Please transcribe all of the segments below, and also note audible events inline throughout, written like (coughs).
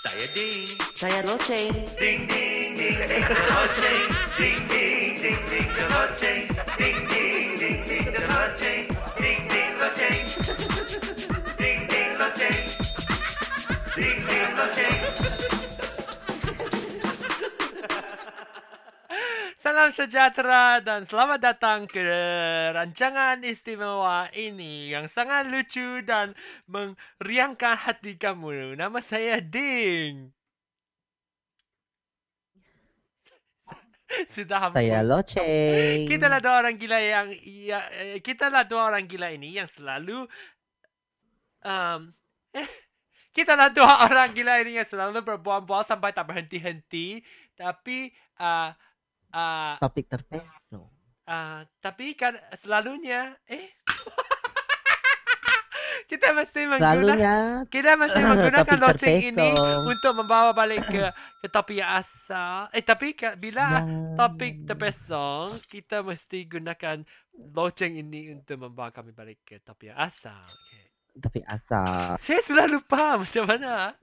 Saya Ding. Saya loceng. Ding ding ding ding the loceng. Ding ding ding ding the loceng. Ding ding ding ding the loceng. Ding ding loceng. Ding ding loceng. Ding ding loceng. Salam sejahtera dan selamat datang ke rancangan istimewa ini yang sangat lucu dan meriangkan hati kamu. Nama saya Ding. (laughs) Sudah hampir. Saya loceng. Kita lah dua orang gila yang ya, eh, kita lah dua orang gila ini yang selalu um, eh, (laughs) kita lah dua (laughs) orang gila ini yang selalu berbual-bual sampai tak berhenti-henti. Tapi uh, uh, Topik terpeso. uh, tapi kan selalunya eh (laughs) kita mesti menggunakan kita mesti menggunakan loceng ini untuk membawa balik ke ke topik yang asal. Eh tapi ka- bila Ya. topik terpesong, kita mesti gunakan loceng ini untuk membawa kami balik ke topik yang asal. Okay. topik asal. Saya sudah lupa (laughs) macam mana.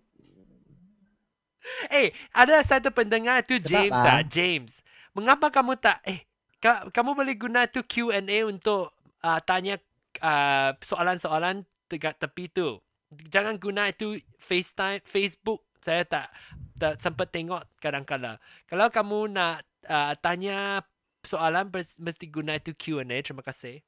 Eh, ada satu pendengar tu Sebab James ah. ah, James. Mengapa kamu tak eh ka, kamu boleh guna tu Q&A untuk uh, tanya uh, soalan-soalan dekat tepi tu. Jangan guna itu FaceTime, Facebook. Saya tak tak sempat tengok kadang-kala. Kalau kamu nak uh, tanya soalan mesti guna itu Q&A. Terima kasih.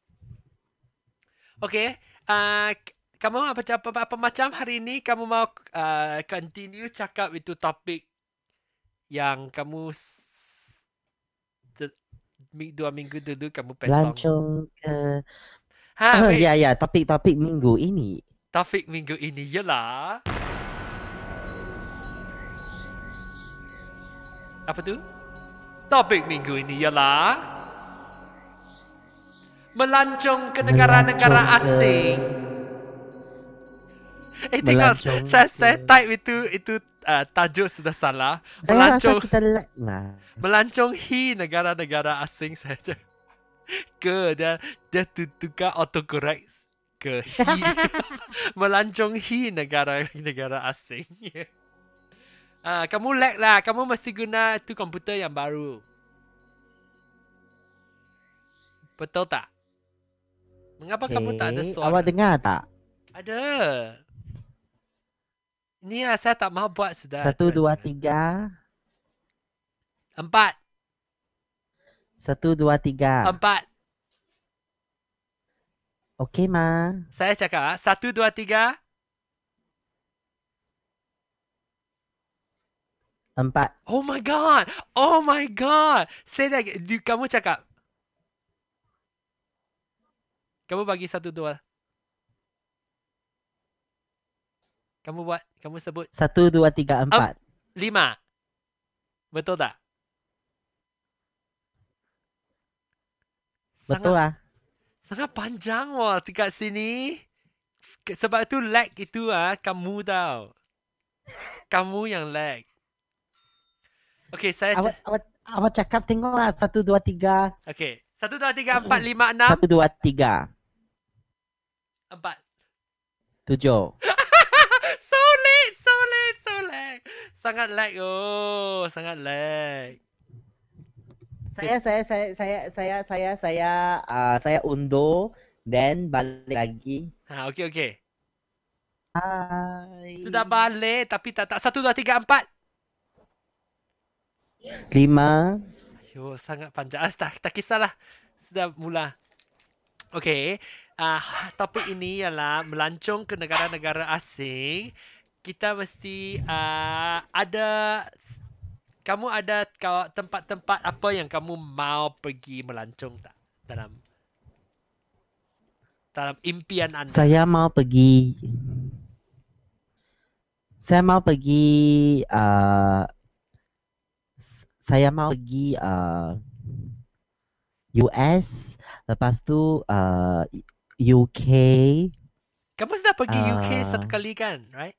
Okay. Uh, kamu apa, apa, apa, apa macam hari ini kamu mau uh, continue cakap itu topik yang kamu dua minggu dulu kamu pesong. Lancung ke... Ha, Oh, wait. ya, ya. Topik-topik minggu ini. Topik minggu ini ialah Apa tu? Topik minggu ini ialah Melancong ke negara-negara Melancong ke- asing. Eh tengok saya, saya type itu itu uh, tajuk sudah salah. Saya Melancong rasa kita lag lah. melancong hi negara-negara asing saja. (laughs) Ke dia dia tu- tukar autocorrect ke hi. (laughs) melancong hi negara-negara asing. (laughs) Ah, kamu lag lah. Kamu mesti guna tu komputer yang baru. Betul tak? Mengapa kamu tak ada Okay, suara? Awak dengar tak? Ada. Ini lah saya tak mahu buat sudah. Satu, tu dua, tiga. Empat. Satu, dua, tiga. Empat. Okey, Ma. Saya cakap ah, satu, dua, tiga. Empat. Oh my god. Oh my god. Say that. Du, kamu cakap. Kamu bagi satu, dua. Kamu buat. Kamu sebut Satu, dua, tiga, empat. lima. Betul tak? Betul lah. Sangat panjang wah dekat sini. Sebab tu lag itu ah kamu tau. Kamu yang lag. Okay, saya... Awak, awak, awak cakap tengoklah. Satu, dua, tiga. okay. Satu, dua, tiga, empat, lima, enam, Satu, dua, tiga. empat. Tujuh. (laughs) so late, so late, so late. Sangat lag oh, sangat lag. Saya, saya, saya, saya, saya, saya, saya, uh, saya undur. Then balik lagi. Ha, okay, okay. Hai. Sudah balik tapi tak tak. Satu, dua, tiga, empat. Lima. Ayo, sangat panjang. Ah, tak, tak kisahlah. Sudah mula. Okay. Uh, topik ini ialah melancong ke negara-negara asing. Kita mesti uh, ada... Kamu ada kau- tempat-tempat apa yang kamu mau pergi melancong tak? Dalam dalam impian anda. Saya mau pergi. Saya mau pergi. Uh, saya mau pergi uh, US. Lepas tu uh, UK. Kamu sudah pergi UK Ah. satu kali kan? Right?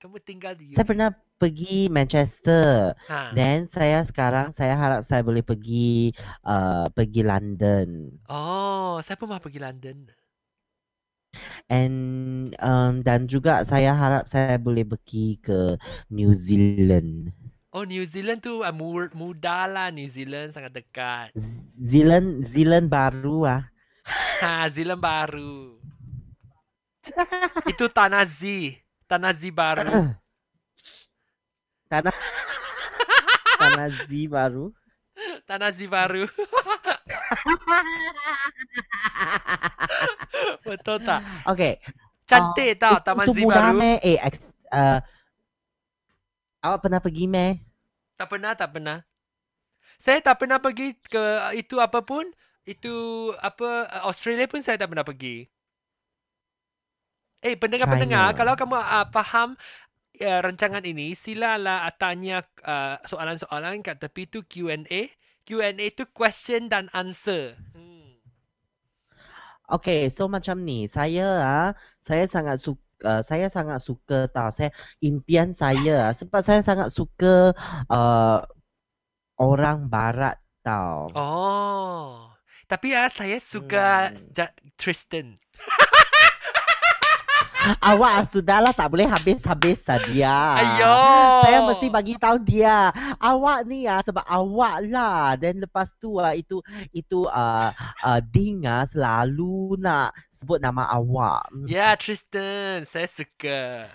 Kamu tinggal di UK. Saya pernah pergi Manchester. Ha. Then saya sekarang saya harap saya boleh pergi uh, pergi London. Oh, saya pun mau pergi London. And um, dan juga saya harap saya boleh pergi ke New Zealand. Oh New Zealand tu uh, mu- mudah lah New Zealand sangat dekat. Zealand Zealand baru ah. Ha Zealand baru. (laughs) Itu Tanah Z. Tanah Z baru. (coughs) Tanah Tanah Z baru. Tanah Z baru. (laughs) Betul tak? Okay. Cantik tau Taman itu Z baru. meh? Eh, ex, uh, awak pernah pergi meh? Tak pernah, tak pernah. Saya tak pernah pergi ke itu apa pun. Itu apa Australia pun saya tak pernah pergi. Eh pendengar-pendengar, kalau kamu uh, faham uh, rancangan ini, silalah uh, tanya uh, soalan-soalan kat tepi tu Q&A. Q&A tu question dan answer. Hmm. Okay, so macam ni, saya ah, saya sangat suka uh, saya sangat suka tau. Saya impian saya ah, sebab saya sangat suka uh, orang barat tau. Oh. Tapi ah saya suka Hmm. ja- Tristan. (laughs) Awak sudahlah tak boleh habis-habis saja. Ayo. Saya mesti bagi tahu dia. Awak ni ah sebab awak lah. Dan lepas tu ah itu itu uh, uh, Ding ah selalu nak sebut nama awak. Ya, Tristan. Saya suka.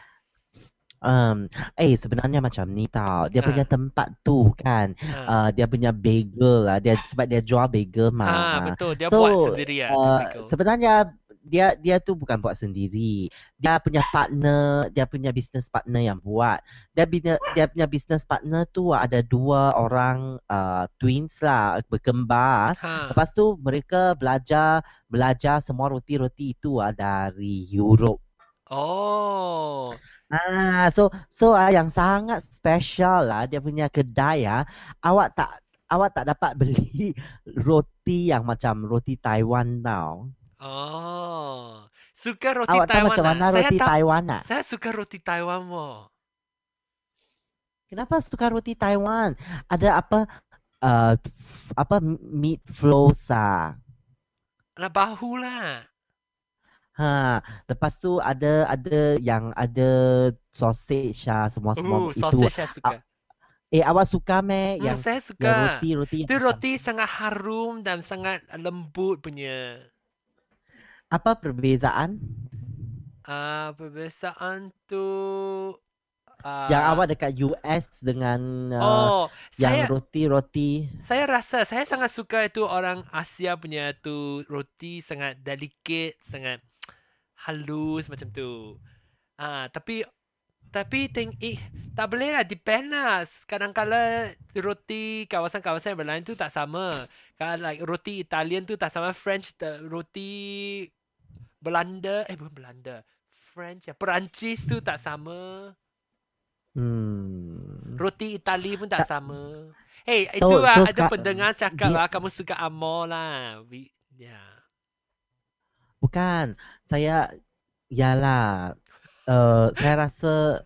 Um, eh sebenarnya macam ni tau. Dia Ha. punya tempat tu kan. Ha, Uh, dia punya bagel lah. Dia sebab dia jual bagel ha mah. betul. Dia So, buat sendiri ya. Uh, sebenarnya dia dia tu bukan buat sendiri. Dia punya partner, dia punya business partner yang buat. Dia punya dia punya business partner tu ada dua orang uh, twins lah berkembar. Ha. Lepas tu mereka belajar belajar semua roti-roti itu ah dari Europe. Oh. Ah, so so ah yang sangat special lah dia punya kedai ah. Awak tak awak tak dapat beli (laughs) roti yang macam roti Taiwan tau. Oh. Suka roti Awak tahu Taiwan macam ah? mana Saya roti tak Taiwan ah? Saya suka roti Taiwan mo. Kenapa suka roti Taiwan? Ada apa uh, apa meat flows ah. Anak bahu lah. Ha, lepas tu ada ada yang ada sausage ah semua semua Uh, itu. sausage saya suka. Eh awak suka meh Hmm, yang saya yang suka. roti roti Itu roti sangat harum dan sangat lembut punya. Apa perbezaan? Ah, perbezaan tu ah, Yang awak dekat US dengan uh, Oh, yang saya roti-roti saya rasa saya sangat suka itu orang Asia punya tu roti sangat delicate, sangat halus macam tu. Ah, tapi tapi think eh tak boleh lah depend lah. Kadang-kala roti kawasan-kawasan yang berlain tu tak sama. Kalau like roti Italian tu tak sama French roti Belanda eh bukan Belanda. French ya Perancis tu tak sama. hmm. Roti Itali pun tak sama. Hey, So- itu lah so ada sekarang- pendengar cakap dia- lah kamu suka Amor lah. We, ya. Bukan. Saya yalah uh, saya rasa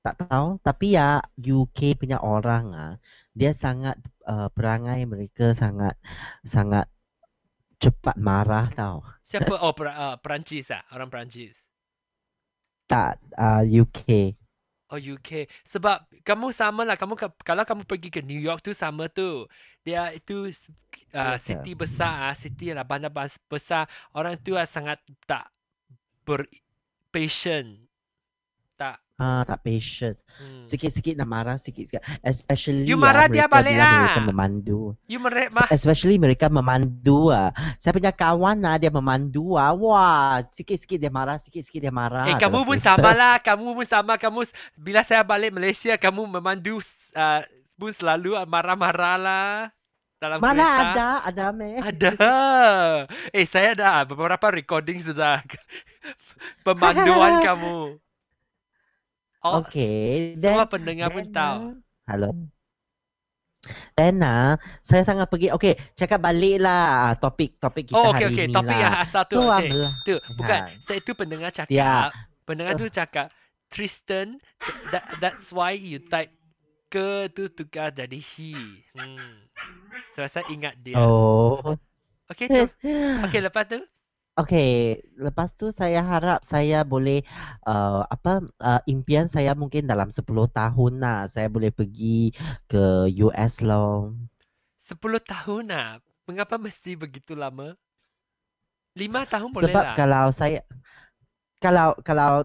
tak tahu tapi ya UK punya orang ah dia sangat uh, perangai mereka sangat sangat cepat marah tau. Siapa? (laughs) Oh, per, uh, Perancis ah, orang Perancis. Tak uh, UK. Oh, UK. Sebab kamu sama lah. Kamu kalau kamu pergi ke New York tu sama tu. Dia itu uh, city besar, ah, city lah bandar besar. Orang tu ah, sangat tak ber patient. Ah tak patient. Hmm. Sikit-sikit nak marah sikit-sikit. Especially You ah, marah dia mereka balik bila ah. mereka memandu. You merek mah. Especially mereka memandu ah. Saya punya kawan ah dia memandu ah. Wah, sikit-sikit dia marah, sikit-sikit dia marah. Eh, kamu pun sama lah. Kamu pun sama. Kamu bila saya balik Malaysia, kamu memandu uh, pun selalu ah, marah-marah lah dalam Mana kereta. ada, ada meh. Ada. Eh, saya ada beberapa recording sudah. (laughs) Pemanduan kamu. Oh, Okay, semua then pendengar pun then, tahu. ah, Hello. Then ah, saya sangat pergi. Okay, cakap balik lah topik topik kita Oh, okey hari okey. ni Topik lah. yang asal tu. So, okey. ah, Tu, bukan. Ha. Saya tu pendengar cakap. Ya. Pendengar tu cakap, Tristan, that, that's why you type ke tu tukar jadi he. Hmm. So, saya ingat dia. Oh. Okey tu. Okey, lepas tu. Okay, lepas tu saya harap saya boleh uh, apa uh, impian saya mungkin dalam 10 tahun lah saya boleh pergi ke US loh. 10 tahun lah. Mengapa mesti begitu lama? 5 tahun boleh Sebab lah. kalau saya kalau kalau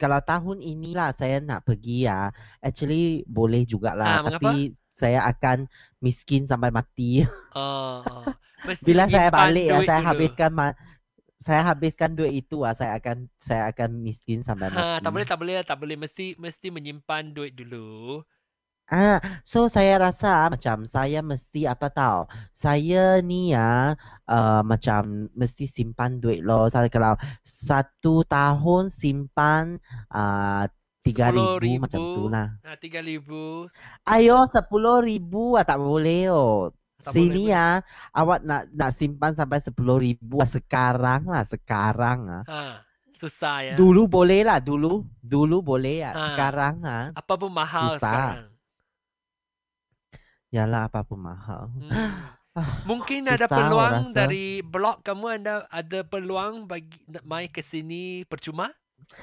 kalau tahun inilah saya nak pergi ya, actually boleh Ah, jugalah. mengapa? Tapi saya akan miskin sampai mati. Oh, oh. (laughs) Bila saya balik ya, saya dulu. habiskan ma- saya habiskan duit itu ah, saya akan saya akan miskin sampai mati. Ha, tak boleh, tak boleh, tak boleh. Mesti mesti menyimpan duit dulu. Ah, so saya rasa macam saya mesti apa tahu. Saya ni ya uh, macam mesti simpan duit loh. Saya kalau satu tahun simpan uh, tiga ribu macam tu lah. Ha, tiga ribu. Ayo sepuluh ribu ah, tak boleh oh. Sini ya awak nak nak simpan sampai sepuluh ribu ah, sekarang lah sekarang ah. Ha, susah ya. Dulu boleh lah dulu dulu boleh ya. Ha. Sekarang ah Apa pun mahal susah. sekarang. yalah apa pun mahal. Hmm. (sighs) Ah, Mungkin ada susah peluang rasa. dari blog kamu ada ada peluang bagi nak mai ke sini percuma?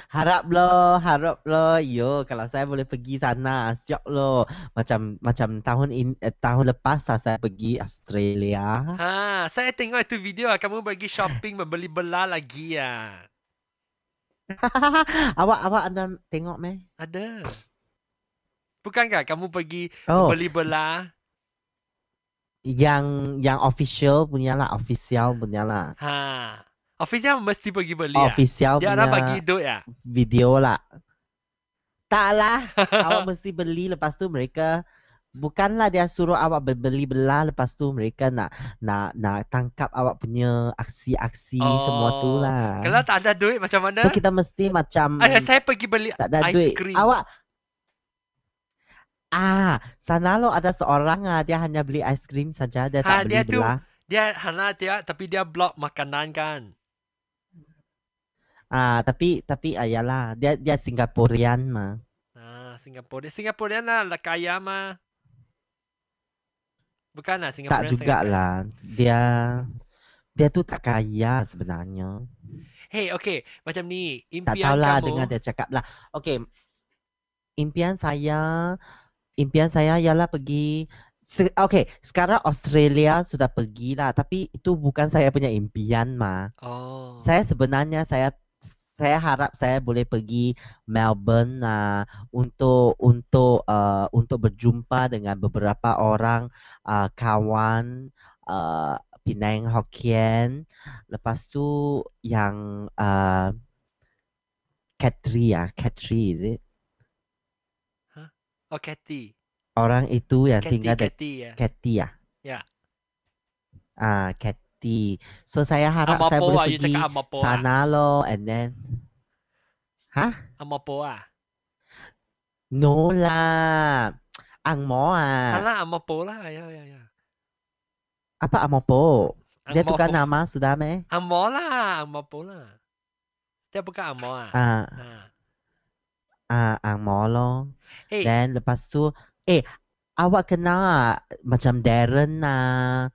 Harap lo, harap lo. Yo, kalau saya boleh pergi sana, siap lo. Macam macam tahun in, eh, tahun lepas lah saya pergi Australia. Ha, saya tengok itu video ah, kamu pergi shopping membeli bela lagi ya. (laughs) awak awak anda tengok meh? Ada. Bukankah kamu pergi Oh, beli bela? yang yang official punya lah, official punya lah. Ha. Official mesti pergi beli ah. Official Dia orang bagi duit ya. video lah. Tak lah, (laughs) awak mesti beli lepas tu mereka Bukanlah dia suruh awak beli bela lepas tu mereka nak nak nak tangkap awak punya aksi-aksi semua tu Oh. lah. Kalau tak ada duit macam mana? So kita mesti macam Ayah, saya pergi beli tak ada ice duit. cream. Awak Ah, sana lo ada seorang ah dia hanya beli ice cream saja dia Ha, tak dia tu- beli belah. Dia hana dia tapi dia blok makanan kan. Ah, tapi tapi ayalah dia dia Singaporean mah. Ah, Singapura. Singaporean lah, lah kaya mah. Bukan lah Tak Singaporean. juga lah. Dia dia tu tak kaya sebenarnya. Hey, okay. Macam ni. Tak Impian tahulah kamu. dengar dia cakap lah. Okay. Impian saya impian saya ialah pergi Okay, sekarang Australia sudah pergi lah. Tapi itu bukan saya punya impian mah. Oh. Saya sebenarnya saya saya harap saya boleh pergi Melbourne uh, untuk untuk uh, untuk berjumpa dengan beberapa orang uh, kawan uh, Penang Hokkien. Lepas tu yang uh, Katri ya, Katri is it? Oh, Cathy. Orang itu yang Cathy, tinggal Cathy ya. Kathy ya. Ya. Ah, Kathy. So saya harap saya Amapo boleh ah. You pergi cakap Amapo ah. sana lo and then Hah? Amapo ah. No lah. Ang mo ah. Alah, Amapo lah. Ya, ya, ya. Apa Amopo? Dia tukar nama sudah meh? Angmo lah. Amapo lah. Dia bukan Angmo ah. Ah, Ha. ah, Ang mo lo. Hey, Then lepas tu, eh, awak kenal macam Darren ah.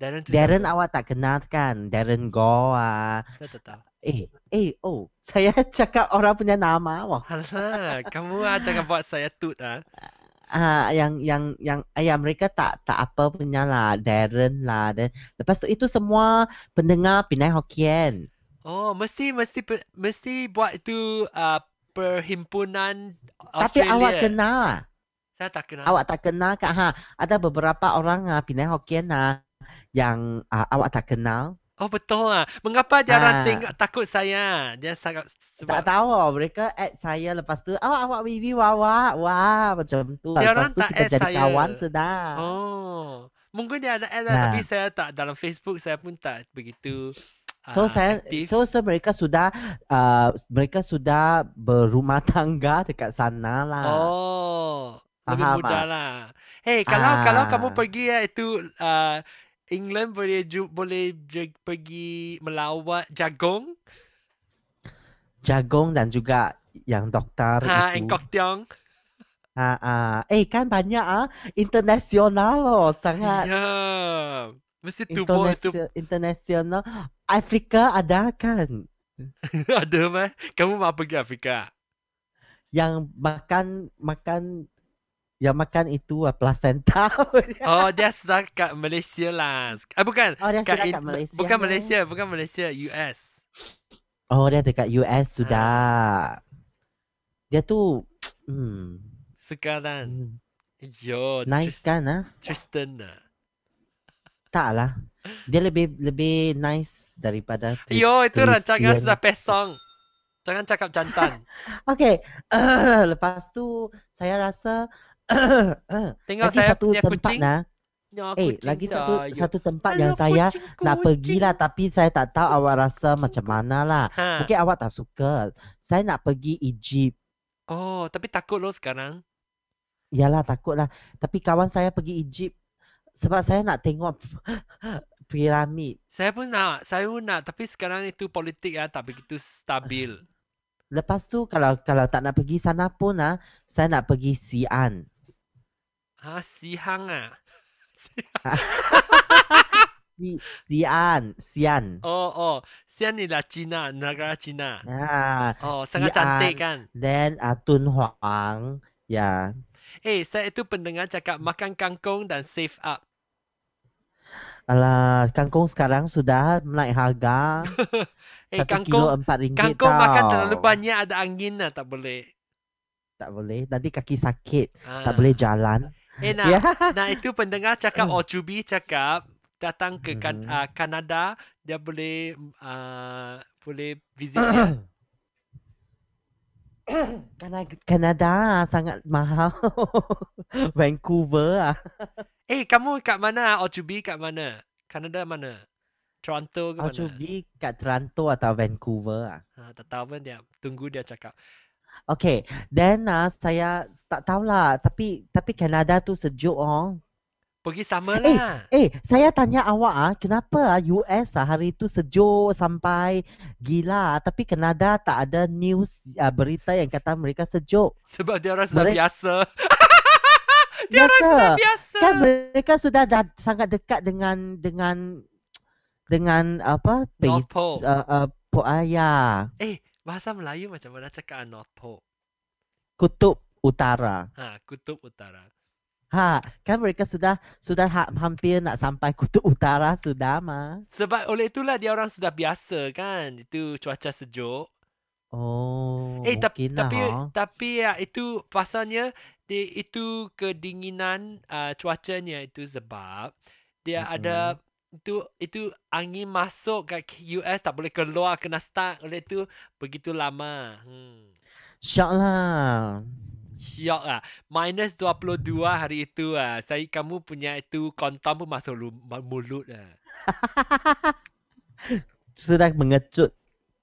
Darren tu Darren siapa? awak tak kenal kan? Darren Go ah. Saya tak tahu. Eh, eh, oh, saya (laughs) cakap orang punya nama wah. Alah, kamu ah jangan buat saya tut ah. (laughs) Ah, yang yang yang ayah mereka tak tak apa punya lah, Darren lah. Dan lepas tu itu semua pendengar Penang Hokkien. Oh, mesti mesti mesti buat itu uh, perhimpunan Tapi Australia. awak kenal? Saya tak kenal. Awak tak kenal kak ha? Ada beberapa orang ah Penang Hokkien ah yang ah, awak tak kenal. Oh betul lah. Mengapa dia orang Ah. tengok takut saya? Dia sangat Tak sebab tahu mereka add saya lepas tu awak awak bibi wawa wah macam tu. Dia lepas orang tu tak kita add jadi saya. kawan sudah. Oh. Mungkin dia ada add lah, Nah. tapi saya tak dalam Facebook saya pun tak begitu So ah, saya aktif. so so mereka sudah uh, mereka sudah berumah (laughs) tangga dekat sana lah. Oh, lebih Faham mudah tak? lah. Hey, kalau kalau kamu Ah. pergi ya itu uh, England boleh ju, boleh je, pergi melawat jagung. Jagung dan juga yang doktor Ha, itu. Engkok Tiong. Ah, ah. Eh kan banyak ah internasional loh sangat. Ya. Mesti tubuh itu International, international. Afrika ada kan? (laughs) ada mah. Kamu mau pergi Afrika? Yang makan makan yang makan itu uh, placenta. (laughs) Oh, dia sudah kat Malaysia lah. Ah bukan. oh, dia Kat sudah in- kat Malaysia. Bukan ke? Malaysia, bukan Malaysia, US. Oh, dia dekat US Ah. sudah. Dia tu hmm, Sekarang. hmm, Yo, nice Tris- kan ah? Tristan lah. Tak lah. Dia lebih lebih nice daripada Tris- Yo, itu rancangan sudah pesong. Jangan cakap jantan. (laughs) Okay. (clears throat) lepas tu saya rasa (coughs) Tengok lagi saya satu punya tempat kucing. nah. Ya, Eh, kucing lagi satu saya. satu tempat Halo, yang saya kucing, nak kucing. pergi lah tapi saya tak tahu awak rasa kucing, macam mana lah. Ha. Mungkin awak tak suka. Saya nak pergi Egypt. Oh, tapi takut lo sekarang. Yalah takutlah. Tapi kawan saya pergi Egypt sebab saya nak tengok (laughs) piramid. Saya pun nak, saya pun nak. Tapi sekarang itu politik ya, tak begitu stabil. Lepas tu kalau kalau tak nak pergi sana pun ah, saya nak pergi Xi'an. Ha, Sihang ah. Si, Xi'an, Xi'an. Oh, oh. Sian ni lah Cina, negara Cina. Ah, Oh, sangat Xi'an. cantik kan? then uh, Tun Huang. Ya. Eh, saya itu pendengar cakap makan kangkung dan save up. Alah, kangkung sekarang sudah naik harga. (laughs) Eh, Satu kilo kangkung, empat ringgit kangkung tau. makan terlalu banyak ada angin lah, tak boleh. Tak boleh. Nanti kaki sakit. Ah. Tak boleh jalan. Eh, nak, Ya. nah itu pendengar cakap, Ochubi cakap, datang ke kan, Mhm. uh, Kanada, dia boleh uh, boleh visit dia. (coughs) Kanada, Kanada sangat mahal. (laughs) Vancouver ah. Eh, kamu kat mana? Ochubi kat mana? Kanada mana? Toronto ke mana? Acubi kat Toronto atau Vancouver ah. Ha, tak tahu pun dia. Tunggu dia cakap. Okay, then ah, saya tak tahulah. Tapi tapi Kanada tu sejuk oh. Pergi sama Eh, lah. Eh, saya tanya awak ah, kenapa ah US ah hari tu sejuk sampai gila, tapi Kanada tak ada news ah, berita yang kata mereka sejuk. Sebab dia orang sudah Mereka- biasa. (laughs) dia orang Biasa. sudah biasa. Kan mereka sudah dah sangat dekat dengan dengan dengan apa? North Pole. uh, uh, po, ah, ya, Eh, bahasa Melayu macam mana cakap North Pole? kutub utara. Ha, kutub utara. Ha, kan mereka sudah sudah ha, hampir nak sampai kutub utara sudah mah. Sebab oleh itulah dia orang sudah biasa kan. Itu cuaca sejuk. Oh, eh, tapi lah, tapi ha. tapi ya itu pasalnya dia itu kedinginan uh, cuacanya itu sebab dia Mm-mm. ada itu itu angin masuk kat US tak boleh keluar kena stuck oleh itu begitu lama. Hmm. Syok lah. Syok lah. Minus 22 hari itu ah. Saya kamu punya itu kontom pun masuk lu- mulut ah. (laughs) Sudah mengecut.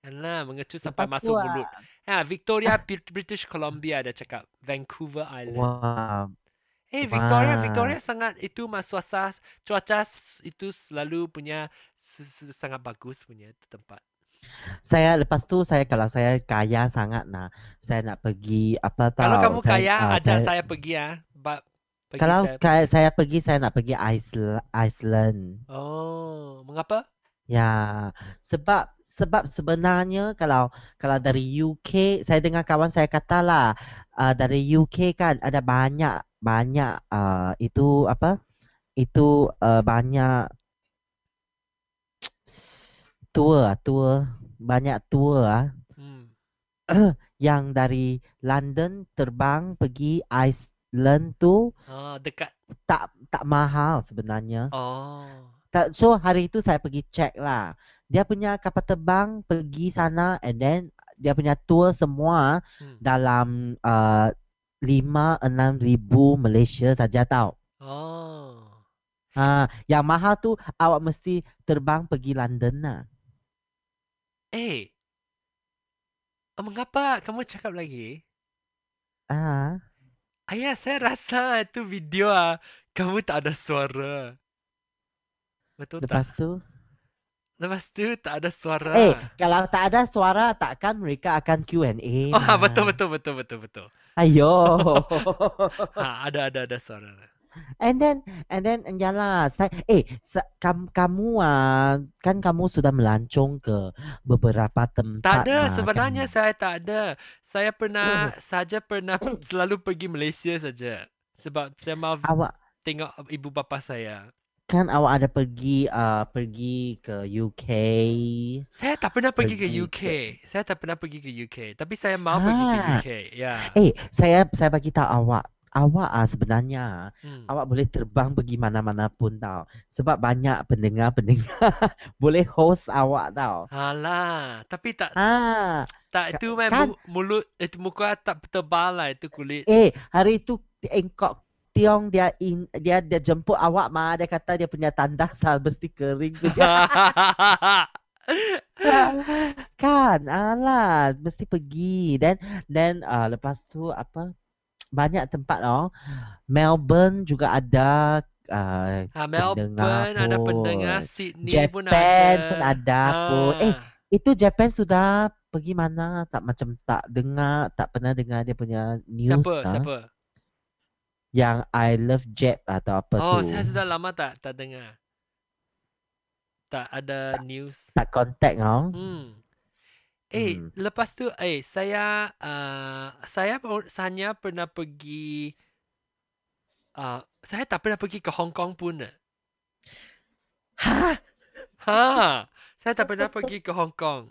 Alah, mengecut sampai Lepas masuk tu, ah, mulut. Ha, Victoria, Brit- British Columbia dia cakap. Vancouver Island. Wah, Eh, Victoria, Wah. Victoria sangat itu masuasa cuaca itu selalu punya su- su- sangat bagus punya tempat. saya lepas tu saya kalau saya kaya sangat nah, saya nak pergi apa tahu. Kalau kamu saya, kaya, ah, ajak saya pergi ah. Ba- pergi Kalau saya kaya, saya pergi saya nak pergi Iceland. Iceland. Oh, mengapa? Ya, sebab sebab sebenarnya kalau kalau dari UK saya dengar kawan saya kata lah uh, dari UK kan ada banyak banyak uh, itu apa itu uh, banyak tour ah, tour banyak tour ah Hmm. (clears throat) yang dari London terbang pergi Iceland tu Oh, dekat. tak tak mahal sebenarnya. Oh. Tak, so hari itu saya pergi check lah. Dia punya kapal terbang pergi sana and then dia punya tour semua Hmm. dalam uh, 5 6 ribu Malaysia saja tau. Oh. Ha, yang mahal tu awak mesti terbang pergi London lah. Eh. Oh, mengapa kamu cakap lagi? Ah, Ayah, saya rasa itu video ah, kamu tak ada suara. Betul tak? lepas tu Lepas tu tak ada suara. eh kalau tak ada suara takkan mereka akan Q&A. Oh, lah. betul betul betul betul betul. Ayo. Ha, ada ada ada suara. And then and then yalah saya eh sa, kam, kamu ah kan kamu sudah melancong ke beberapa tempat. Tak ada ah, sebenarnya kan? saya tak ada. Saya pernah saja pernah (coughs) selalu pergi Malaysia saja. Sebab saya mau Awak tengok ibu bapa saya. Kan awak ada pergi uh, pergi ke UK. Saya tak pernah pergi ke Pergi UK. Saya tak pernah pergi ke UK. Tapi saya mau pergi ke Ah. UK. Ya. Eh, saya saya bagi tahu awak. Awak ah sebenarnya Hmm. awak boleh terbang pergi mana-mana pun tau. Sebab banyak pendengar-pendengar (laughs) boleh host awak tau. Alah, tapi tak Ha, tak itu kan- mu- mulut itu muka tak tebal lah itu kulit. eh hari tu engkok Tiong dia in, dia dia jemput awak mah dia kata dia punya tandas hal mesti kering (laughs) kan alah mesti pergi dan dan uh, lepas tu apa banyak tempat oh Melbourne juga ada uh, ha, Melbourne ada pun. pendengar Sydney pun Japan ada. pun ada pun. Ha. Eh, itu Japan sudah pergi mana tak macam tak dengar tak pernah dengar dia punya news siapa? ah. Siapa? Yang I love Jap atau apa Oh, tu saya sudah lama tak tak dengar. Tak ada news. tak contact oh. Hmm. Eh, Hmm. lepas tu eh saya uh, saya hanya pernah pergi uh, saya tak pernah pergi ke Hong Kong pun. Ha, Ha, saya tak pernah pergi ke Hong Kong.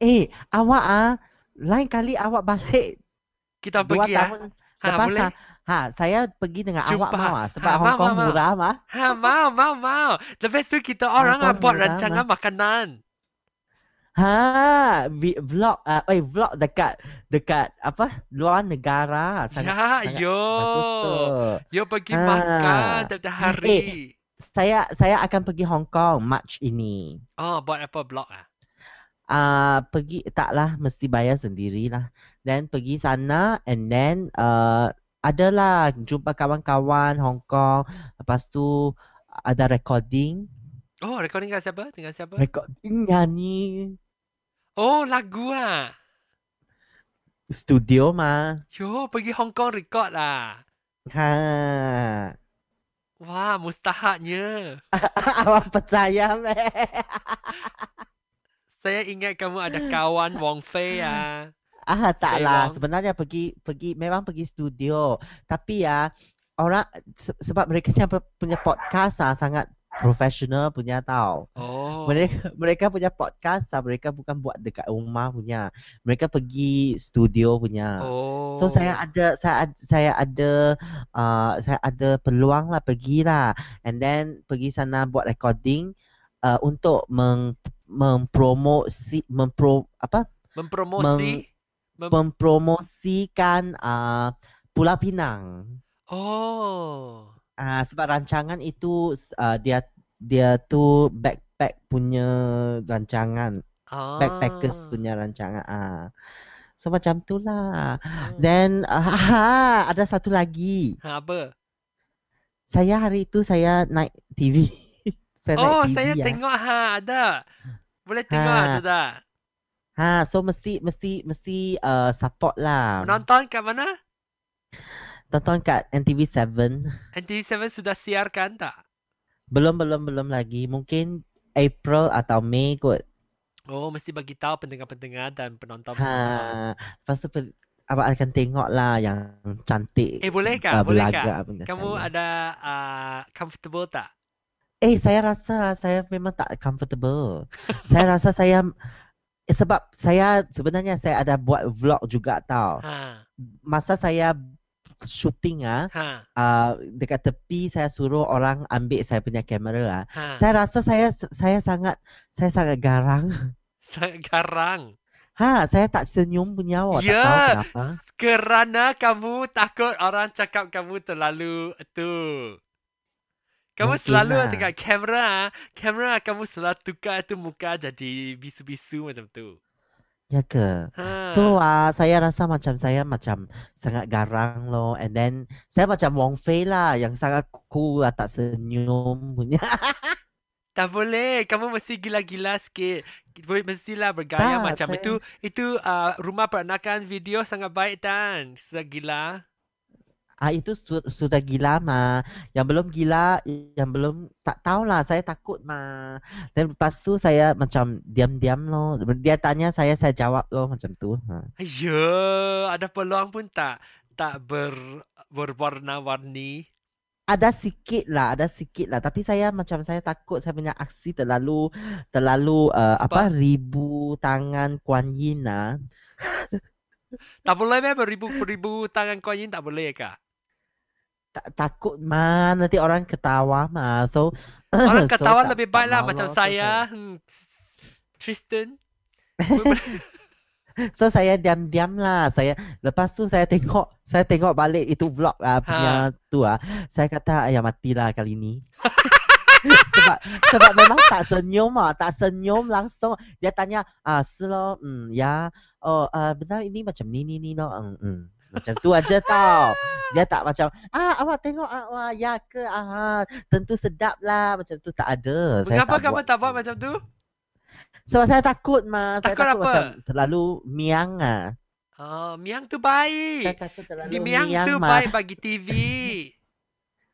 eh awak ah lain kali awak balik Kita dua pergi ah. tahun Ha, lepas boleh? ah. Ha, saya pergi dengan awak Jumpa. mau ah sebab Ha, Hong Kong mau, mau. murah mah. Ha, mau, mau, mau. Lepas tu kita orang ah, buat rancangan makanan. Ha, vlog ah eh vlog dekat dekat apa luar negara sangat Ya, sangat yo. Yo pergi Ha. makan tiap-tiap hari. Saya saya akan pergi Hong Kong March ini. Oh, buat apa blog ah? Ah pergi taklah mesti bayar sendirilah. Then pergi sana and then uh, adalah jumpa kawan-kawan Hong Kong. Lepas tu ada recording, Oh, recording dengan siapa? Dengan siapa? recording nyanyi Oh, lagu ah. studio mah. Yo, pergi Hong Kong record lah. Ha. Wah, mustahaknya. (laughs) Awak percaya meh? Saya ingat kamu ada kawan Wong Fei ah. Ah taklah Memang. sebenarnya pergi pergi memang pergi studio tapi ya orang se- sebab mereka punya punya podcast ah sangat profesional punya tau. Oh. Mereka mereka punya podcast ah mereka bukan buat dekat rumah punya. Mereka pergi studio punya. Oh. So saya ada saya saya ada uh, saya ada peluang lah pergi lah and then pergi sana buat recording uh, untuk meng mempromosi mempro apa mempromosi. Mem- mempromosikan uh, Pulau Pinang. oh. Uh, sebab rancangan itu uh, dia dia tu backpack punya rancangan, Ah. backpackers punya rancangan. Ah. So macam tu lah. Ah. Then uh, ada satu lagi. Ha, apa? Saya hari itu saya naik TV. (laughs) saya Oh, naik TV saya ya. tengok ha, ada. Boleh tengok Ha. ha. sudah. Ha, so mesti mesti mesti uh, support lah. Menonton kat mana? Tonton kat NTV7. NTV7 sudah siarkan tak? Belum belum belum lagi. Mungkin April atau Mei kot. Oh, mesti bagi tahu pendengar-pendengar dan penonton. Ha, lepas tu pe- abang akan tengok lah yang cantik. Eh, boleh ah, kah? Boleh belaga kah? Kamu saya. ada uh, comfortable tak? Eh, saya rasa saya memang tak comfortable. (laughs) saya rasa saya eh, sebab saya sebenarnya saya ada buat vlog juga tau. Ha. Masa saya shooting ah, Ha. uh, dekat tepi saya suruh orang ambil saya punya kamera ah. Ha. Saya rasa saya saya sangat saya sangat garang. Sangat garang. Ha, saya tak senyum punya awak tak Ya. tahu kenapa. Kerana kamu takut orang cakap kamu terlalu tu. Kamu Mungkin selalu lah. dekat kamera, kamera kamu selalu tukar tu muka jadi bisu-bisu macam tu. Ya ke? Ha. So uh, saya rasa macam saya macam sangat garang loh and then saya macam Wong Fei lah yang sangat cool lah tak senyum punya. (laughs) tak boleh, kamu mesti gila-gila sikit. Boleh mestilah bergaya Tak, macam saya- itu. Itu uh, rumah peranakan video sangat baik dan sudah gila. Ah itu su- sudah gila mah. Yang belum gila, yang belum tak tahulah. Saya takut mah. Dan lepas tu saya macam diam-diam loh. Dia tanya saya, saya jawab loh macam tu. Ha. Ya, ada peluang pun tak tak ber berwarna-warni. Ada sikit lah, ada sikit lah. Tapi saya macam saya takut saya punya aksi terlalu terlalu uh, Apa? apa? ribu tangan Kuan Yin lah. Tak boleh meh beribu beribu tangan Kuan Yin tak boleh kah? Tak, takut mah nanti orang ketawa mah. So Orang (coughs) so ketawa tak- lebih baik lah macam. So, saya. Hmm, Tristan. (laughs) So saya diam-diam lah. Saya lepas tu saya tengok saya tengok balik itu vlog lah punya tu ah. Saya kata ayah matilah kali ni. (laughs) sebab sebab memang tak senyum ah, tak senyum langsung. Dia tanya, "Ah, 是咯, hmm, ya. Oh, uh, benar ini macam ni ni ni no." Hmm, hmm. Macam tu aja tau. Dia tak macam, "Ah, awak tengok ah, wah, ya ke? Ah, tentu sedap lah." Macam tu tak ada. Saya Mengapa tak kamu tak buat macam tu? Sebab saya takut mah. Saya Takut takut apa? macam terlalu miang ah. Oh, Miang tu Saya baik. takut terlalu Di Miang tu mah. baik bagi TV.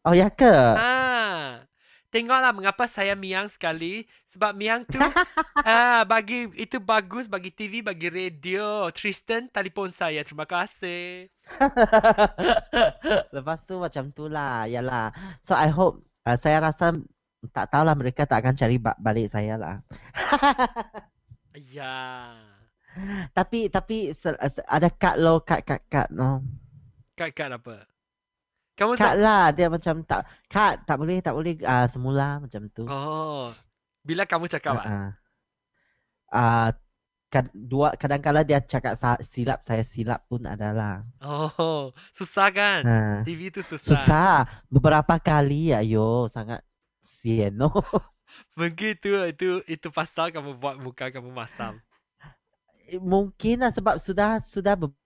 Oh ya ke? ha. Tengoklah mengapa saya Miang sekali. Sebab Miang tu (laughs) ah bagi itu bagus bagi TV, bagi radio. Tristan telefon saya. Terima kasih. (laughs) Lepas tu macam tu lah. Yalah. So I hope uh, saya rasa tak tahulah mereka tak akan cari ba- balik saya lah. (laughs) Ya. tapi tapi se- ada kad lo, kad kad kad no. Kad-kad apa? Kamu sa- lah dia macam tak kad tak boleh tak boleh uh, semula macam tu. Oh. Bila kamu cakap ah? Uh, uh, kad, dua kadang-kala dia cakap sa- silap saya silap pun adalah. Oh, susah kan? Ha. TV tu susah. Susah. Beberapa kali ayo sangat sian no. (laughs) Begitu itu itu pasal kamu buat muka kamu masam. Mungkin lah sebab sudah sudah beberapa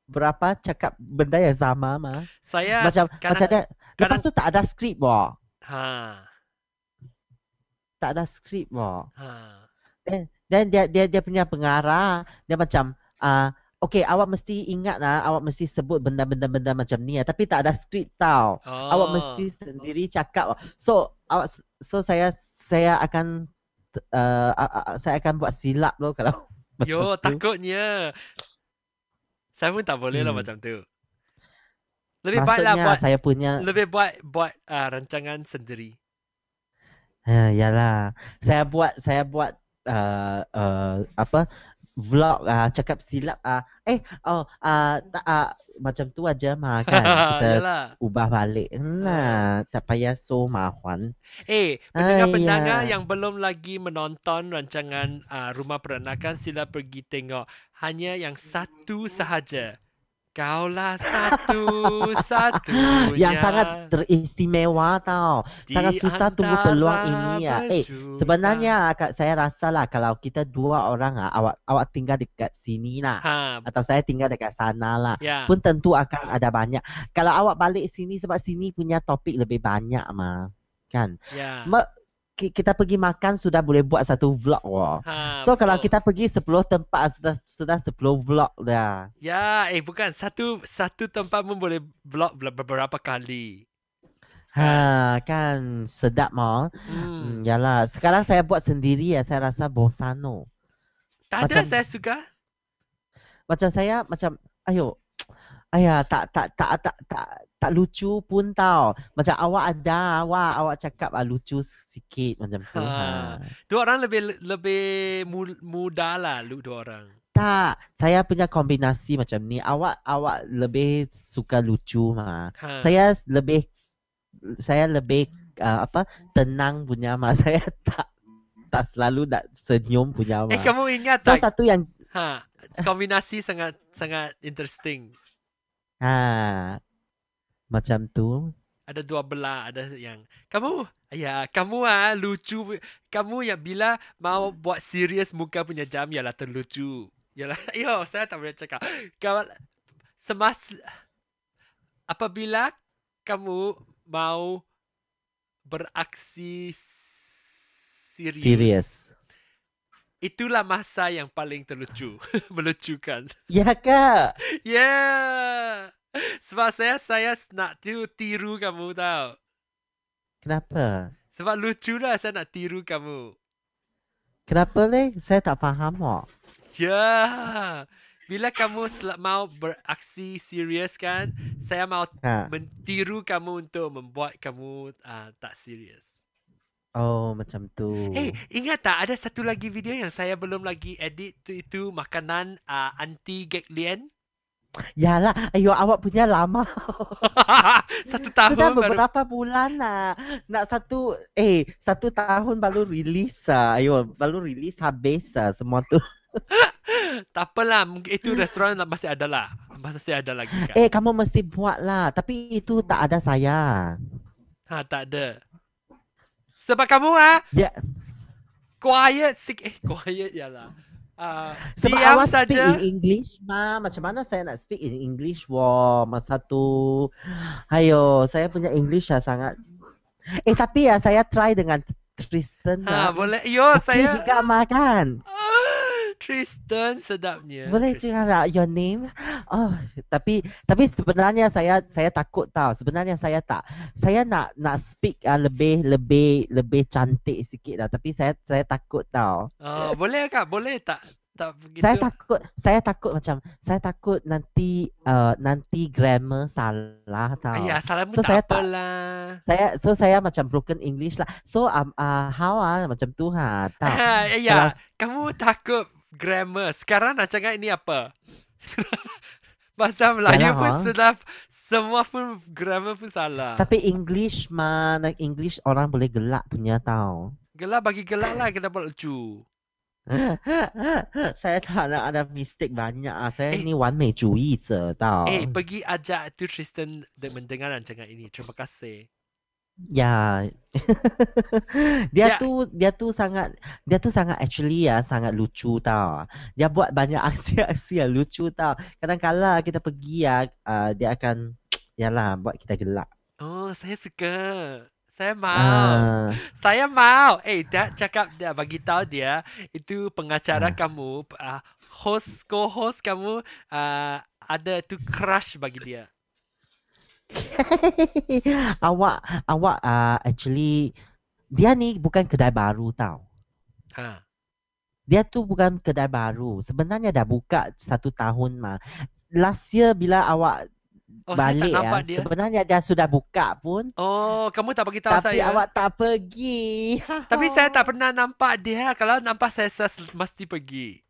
cakap benda yang sama mah. Saya macam kadang, macam dia lepas kadang- tu tak ada skrip wah. ha Tak ada skrip wah. ha. Dan dia dia dia punya pengarah dia macam ah Okay, awak mesti ingat lah, awak mesti sebut benda-benda benda macam ni lah. Tapi tak ada skrip tau. Oh. Awak mesti sendiri cakap. So, awak so saya saya akan uh, uh, uh, saya akan buat silap loh kalau Yo, tu. Saya pun tak boleh lah Hmm. macam tu. Lebih baik lah buat saya punya lebih buat buat uh, rancangan sendiri. Ha, yalah. Saya buat saya buat uh, uh, apa vlog uh, cakap silap uh, eh oh uh, tak uh, macam tu aja mah (laughs) kan kita ubah balik. Nah, tak payah so mahuan. Eh, pendengar-pendengar Ayah. yang belum lagi menonton rancangan uh, Rumah Peranakan sila pergi tengok. Hanya yang satu sahaja. Kaulah satu (laughs) satunya. Yang sangat teristimewa tau. di sangat susah tunggu peluang ini ya. Eh. Sebenarnya kak saya rasa lah kalau kita dua orang ah awak awak tinggal dekat sini lah ha, atau saya tinggal dekat sana lah ya. pun tentu akan ada banyak. Kalau awak balik sini sebab sini punya topik lebih banyak mah. Kan? Ya. Ma- kita pergi makan sudah boleh buat satu vlog wah. Ha, So kalau betul. kita pergi 10 tempat sudah sudah 10 vlog dah. Ya, eh bukan satu satu tempat pun boleh vlog ber- beberapa kali. Ha kan sedap mah. Hmm. Hmm, yalah. Sekarang saya buat sendiri ya saya rasa bosano. Tak ada macam- saya suka. Macam saya macam ayo Ayah tak tak tak tak tak tak lucu pun tau. Macam awak ada, awak awak cakap ah, lucu sikit macam tu. Ha. Ha. Dua orang lebih lebih mu- muda lah lu dua orang. Tak, saya punya kombinasi macam ni. Awak awak lebih suka lucu mah. Ha. Saya lebih saya lebih uh, apa tenang punya mah. (laughs) Saya tak tak selalu nak senyum punya mah. eh kamu ingat so tak? satu yang Ha, kombinasi sangat sangat interesting. Ha macam tu. Ada dua belah, ada yang kamu ya kamu ah lucu kamu yang bila mau buat serius muka punya jam ialah terlucu. Yalah, (laughs) yo saya tak boleh cakap. Kalau semas apabila kamu mau beraksi serius, Serius. Itulah masa yang paling terlucu, (laughs) melucukan. Ya ke? Yeah. Sebab saya saya nak tiru, tiru kamu tau. Kenapa? Sebab lucu lah saya nak tiru kamu. Kenapa leh? Saya tak faham kok. Ya. Bila kamu sel- mau beraksi serius kan, saya mau Ha. mentiru kamu untuk membuat kamu uh, tak serius. Oh, macam tu. Eh, ingat tak ada satu lagi video yang saya belum lagi edit tu itu makanan uh, anti Gek Lian? Yalah, ayo awak punya lama. (laughs) satu Sudah tahun baru. beberapa bulan lah. Nak satu, eh, satu tahun baru rilis lah. Ayo, baru rilis habis lah semua tu. (laughs) Tak apalah, mungkin itu restoran masih ada lah. Masih ada lagi kan. Eh, kamu mesti buat lah. Tapi itu tak ada saya. Ha, tak ada. Sebab kamu ah, Ya, quiet sikit. Eh, quiet ya lah. Uh, sebab diam awak speak saja. in English mah. Macam mana saya nak speak in English? Wah, masa tu. Ayo, saya punya English lah sangat. Eh, tapi ya saya try dengan Tristan. Ha, lah. boleh. Yo, Okey saya juga makan. Tristan sedapnya. Boleh cakap tak your name? Oh, tapi tapi sebenarnya saya saya takut tau. Sebenarnya saya tak. Saya nak nak speak uh, lebih lebih lebih cantik sikit lah. Tapi saya saya takut tau. Oh, boleh kak? Boleh tak? Tak begitu. Saya takut saya takut macam saya takut nanti uh, nanti grammar salah tau. Ayah, salah pun So, saya tak tak- apalah. Saya so saya macam broken English lah. So um uh, how ah macam tu ha. Tak. (laughs) Ayah, kamu takut grammar. Sekarang nak cakap ini apa? (laughs) Bahasa Melayu Yalah, pun ha? sudah semua pun grammar pun salah. Tapi English mana English orang boleh gelak punya tau. Gelak bagi gelak lah kita buat lucu. (laughs) saya tak nak ada mistake banyak ah. Saya eh, ni wan mei 主义者 eh, tau. Eh, pergi ajak tu Tristan mendengar rancangan ini. Terima kasih. Ya. (laughs) dia Ya. tu dia tu sangat dia tu sangat actually ya sangat lucu tau. Dia buat banyak (laughs) aksi-aksi yang lucu tau. Kadang-kala kita pergi ya uh, dia akan (tsk) yalah buat kita gelak. Oh, saya suka. Saya mau. Ah. Saya mau. Eh, dia cakap dia bagi tahu dia itu pengacara Ah. kamu, uh, host co-host kamu uh, ada tu crush bagi dia. (laughs) awak awak uh, actually dia ni bukan kedai baru tau. Ha. Dia tu bukan kedai baru. Sebenarnya dah buka satu tahun mah. Last year bila awak Oh, saya tak balik ya, dia. sebenarnya dia sudah buka pun. Oh, kamu tak bagi tahu Tapi saya. awak tak pergi. (laughs) Tapi saya tak pernah nampak dia. Kalau nampak saya, saya mesti pergi.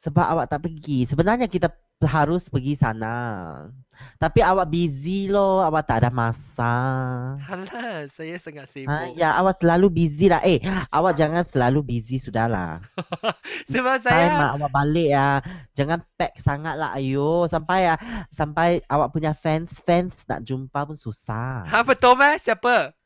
Sebab awak tak pergi. Sebenarnya kita harus pergi sana. Tapi awak busy loh. Awak tak ada masa. Alah, saya sangat sibuk. Ha, ya, awak selalu busy lah. Eh, awak jangan selalu busy sudahlah. (laughs) Sebab Saya saya mak awak balik ya. Jangan pack sangat lah ayo. Sampai ya, sampai awak punya fans-fans nak jumpa pun susah. Ha betul meh? Siapa?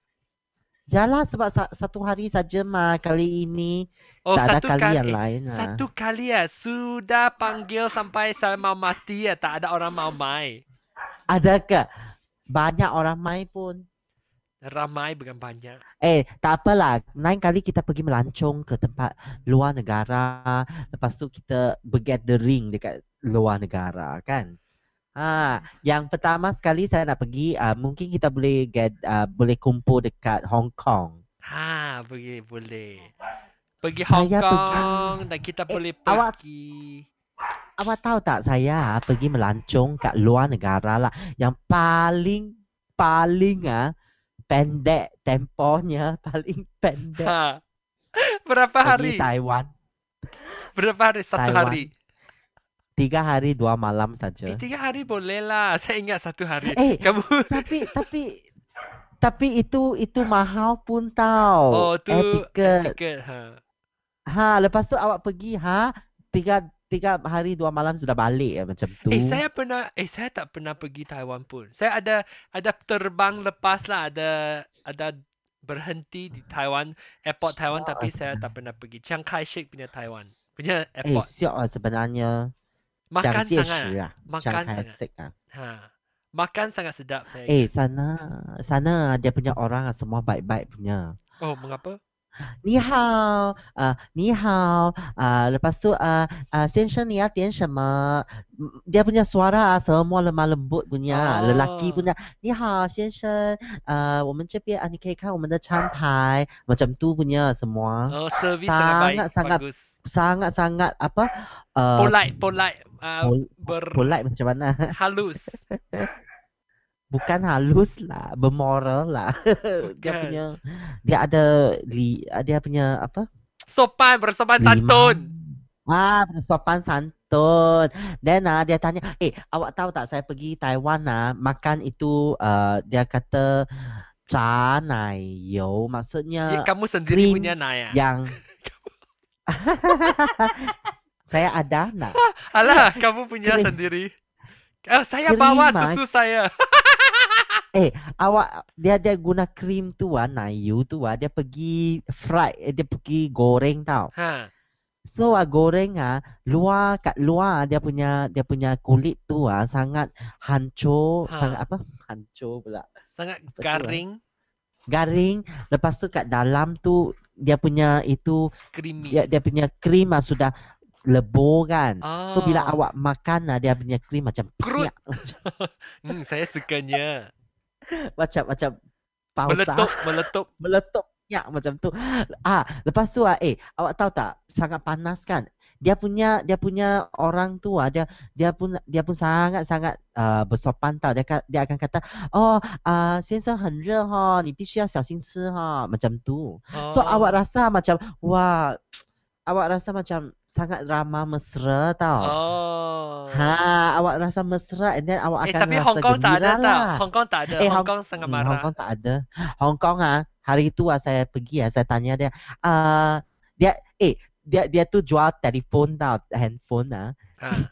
Yalah sebab sa- satu hari saja mah kali ini. Oh, tak ada satu kali kali. yang eh, lain lah. Satu kali ya sudah panggil sampai saya mau mati ya tak ada orang mau mai. Ada ke? Banyak orang main pun. Ramai bukan banyak. Eh, tak apalah. Lain kali kita pergi melancong ke tempat luar negara. Lepas tu kita bergathering dekat luar negara kan. Ha, yang pertama sekali saya nak pergi uh, mungkin kita boleh get uh, boleh kumpul dekat Hong Kong. Ha, pergi boleh. Pergi Saya Hong pergi- Kong dan kita Eh, boleh pergi. Awak tahu tak saya ah, pergi melancong kat luar negara lah yang paling paling ah pendek tempohnya (laughs) paling pendek Ha. Berapa hari? pergi Taiwan. Berapa hari? Satu Taiwan. hari. Tiga hari dua malam Eh, saja. tiga hari boleh lah. (laughs) Saya ingat satu hari. Eh, Kamu tapi tapi tapi itu itu mahal pun tau. Oh, tu Air ticket. tiket. Ha. Ha, lepas tu awak pergi ha tiga tiga hari dua malam sudah balik ya macam tu. Eh saya pernah eh saya tak pernah pergi Taiwan pun. Saya ada ada terbang lepas lah ada ada berhenti di Taiwan airport Taiwan tapi saya tak pernah pergi Chiang Kai-shek punya Taiwan punya eh airport. siok ah sebenarnya. makan sangat. Jieshi ah. Makan Chiang sangat. Kai-shek ah. Ha. Makan sangat sedap saya. Eh sana sana dia punya orang ah, semua baik-baik punya. Oh, mengapa? (laughs) Ni hao, uh, ni hao, uh, lepas tu uh, uh, 先生你要点什么? M- Dia punya suara ah, semua lemah lembut punya, lelaki Oh. punya. Ni hao 先生, uh, 我们这边啊你可以看我们的餐牌, macam tu punya semua. Oh, servis sangat baik. Sangat-sangat Bagus. Sangat-sangat apa? Uh, Polite, polite. Uh, pol- ber polite macam mana? halus. (laughs) Bukan halus lah, bermoral lah. (laughs) dia Bukan. punya, dia ada li, dia punya apa? Sopan, bersopan Lima. santun. Ah, sopan santun. Then ah, dia tanya, eh awak tahu tak saya pergi Taiwan ah makan itu uh, dia kata cha nai you Ya, maksudnya kamu sendiri punya Naya. yang (laughs) saya ada nak Alah, kamu punya sendiri. Oh, saya Cream, bawa susu saya. (laughs) eh awak dia dia guna krim tu ah nayu tu ah dia pergi fry eh, dia pergi goreng tau. Ha. So ah goreng ah luar kat luar dia punya dia punya kulit tu ah sangat hancur, Ha. sangat apa? Hancur pula. Sangat Betul, garing, Garing. Lepas tu kat dalam tu dia punya itu creamy. dia, dia punya krim ah sudah lebur kan. So bila Ah. awak makan ah dia punya krim macam Kerut. macam (laughs) Hmm, saya sukanya. (laughs) macam macam pausa. Meletup, meletup. (laughs) meletup ya macam tu. Ah, lepas tu ah eh awak tahu tak sangat panas kan? Dia punya dia punya orang tu ah dia dia pun dia pun sangat sangat uh, bersopan tau. Dia ka- dia akan kata, "Oh, ah uh, 先生很热哈，你必须要小心吃哈." Macam tu. So Oh. awak rasa macam wah awak rasa macam sangat ramah mesra tau. Oh. Ha, awak rasa mesra and then awak eh, akan rasa gembira tapi Hong Kong tak ada lah. tak? Hong Kong tak ada. Eh, Hong, Kong sangat hmm, marah. Hong Kong tak ada. Hong Kong ah, hari tu ah, saya pergi ah, saya tanya dia. Uh, dia, eh, dia dia tu jual telefon tau, handphone ah. Ha.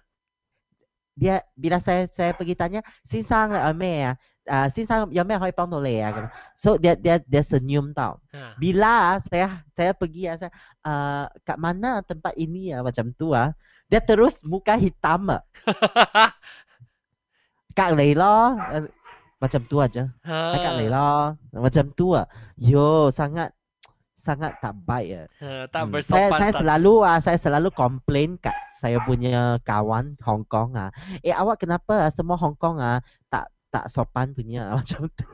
Dia, bila saya saya pergi tanya, Sing sang, uh, May ah, 啊，先生有咩可以帮到你啊？咁，so dia dia dia senyum tau. Ha. Bila ah, saya saya pergi ah, saya ah kat mana tempat ini ah macam tu ah. Dia terus muka hitam ah. (laughs) Kat lei lo. Eh, Macam tu aja. Ha. Kat lei lo. Macam tu ah. (laughs) Yo, sangat sangat tak baik ah. Ha, tak Hmm. Saya, bersopan saya santun. selalu ah saya selalu komplain kat saya punya kawan Hong Kong ah. Eh awak kenapa ah, semua Hong Kong ah tak tak sopan punya (laughs) macam tu.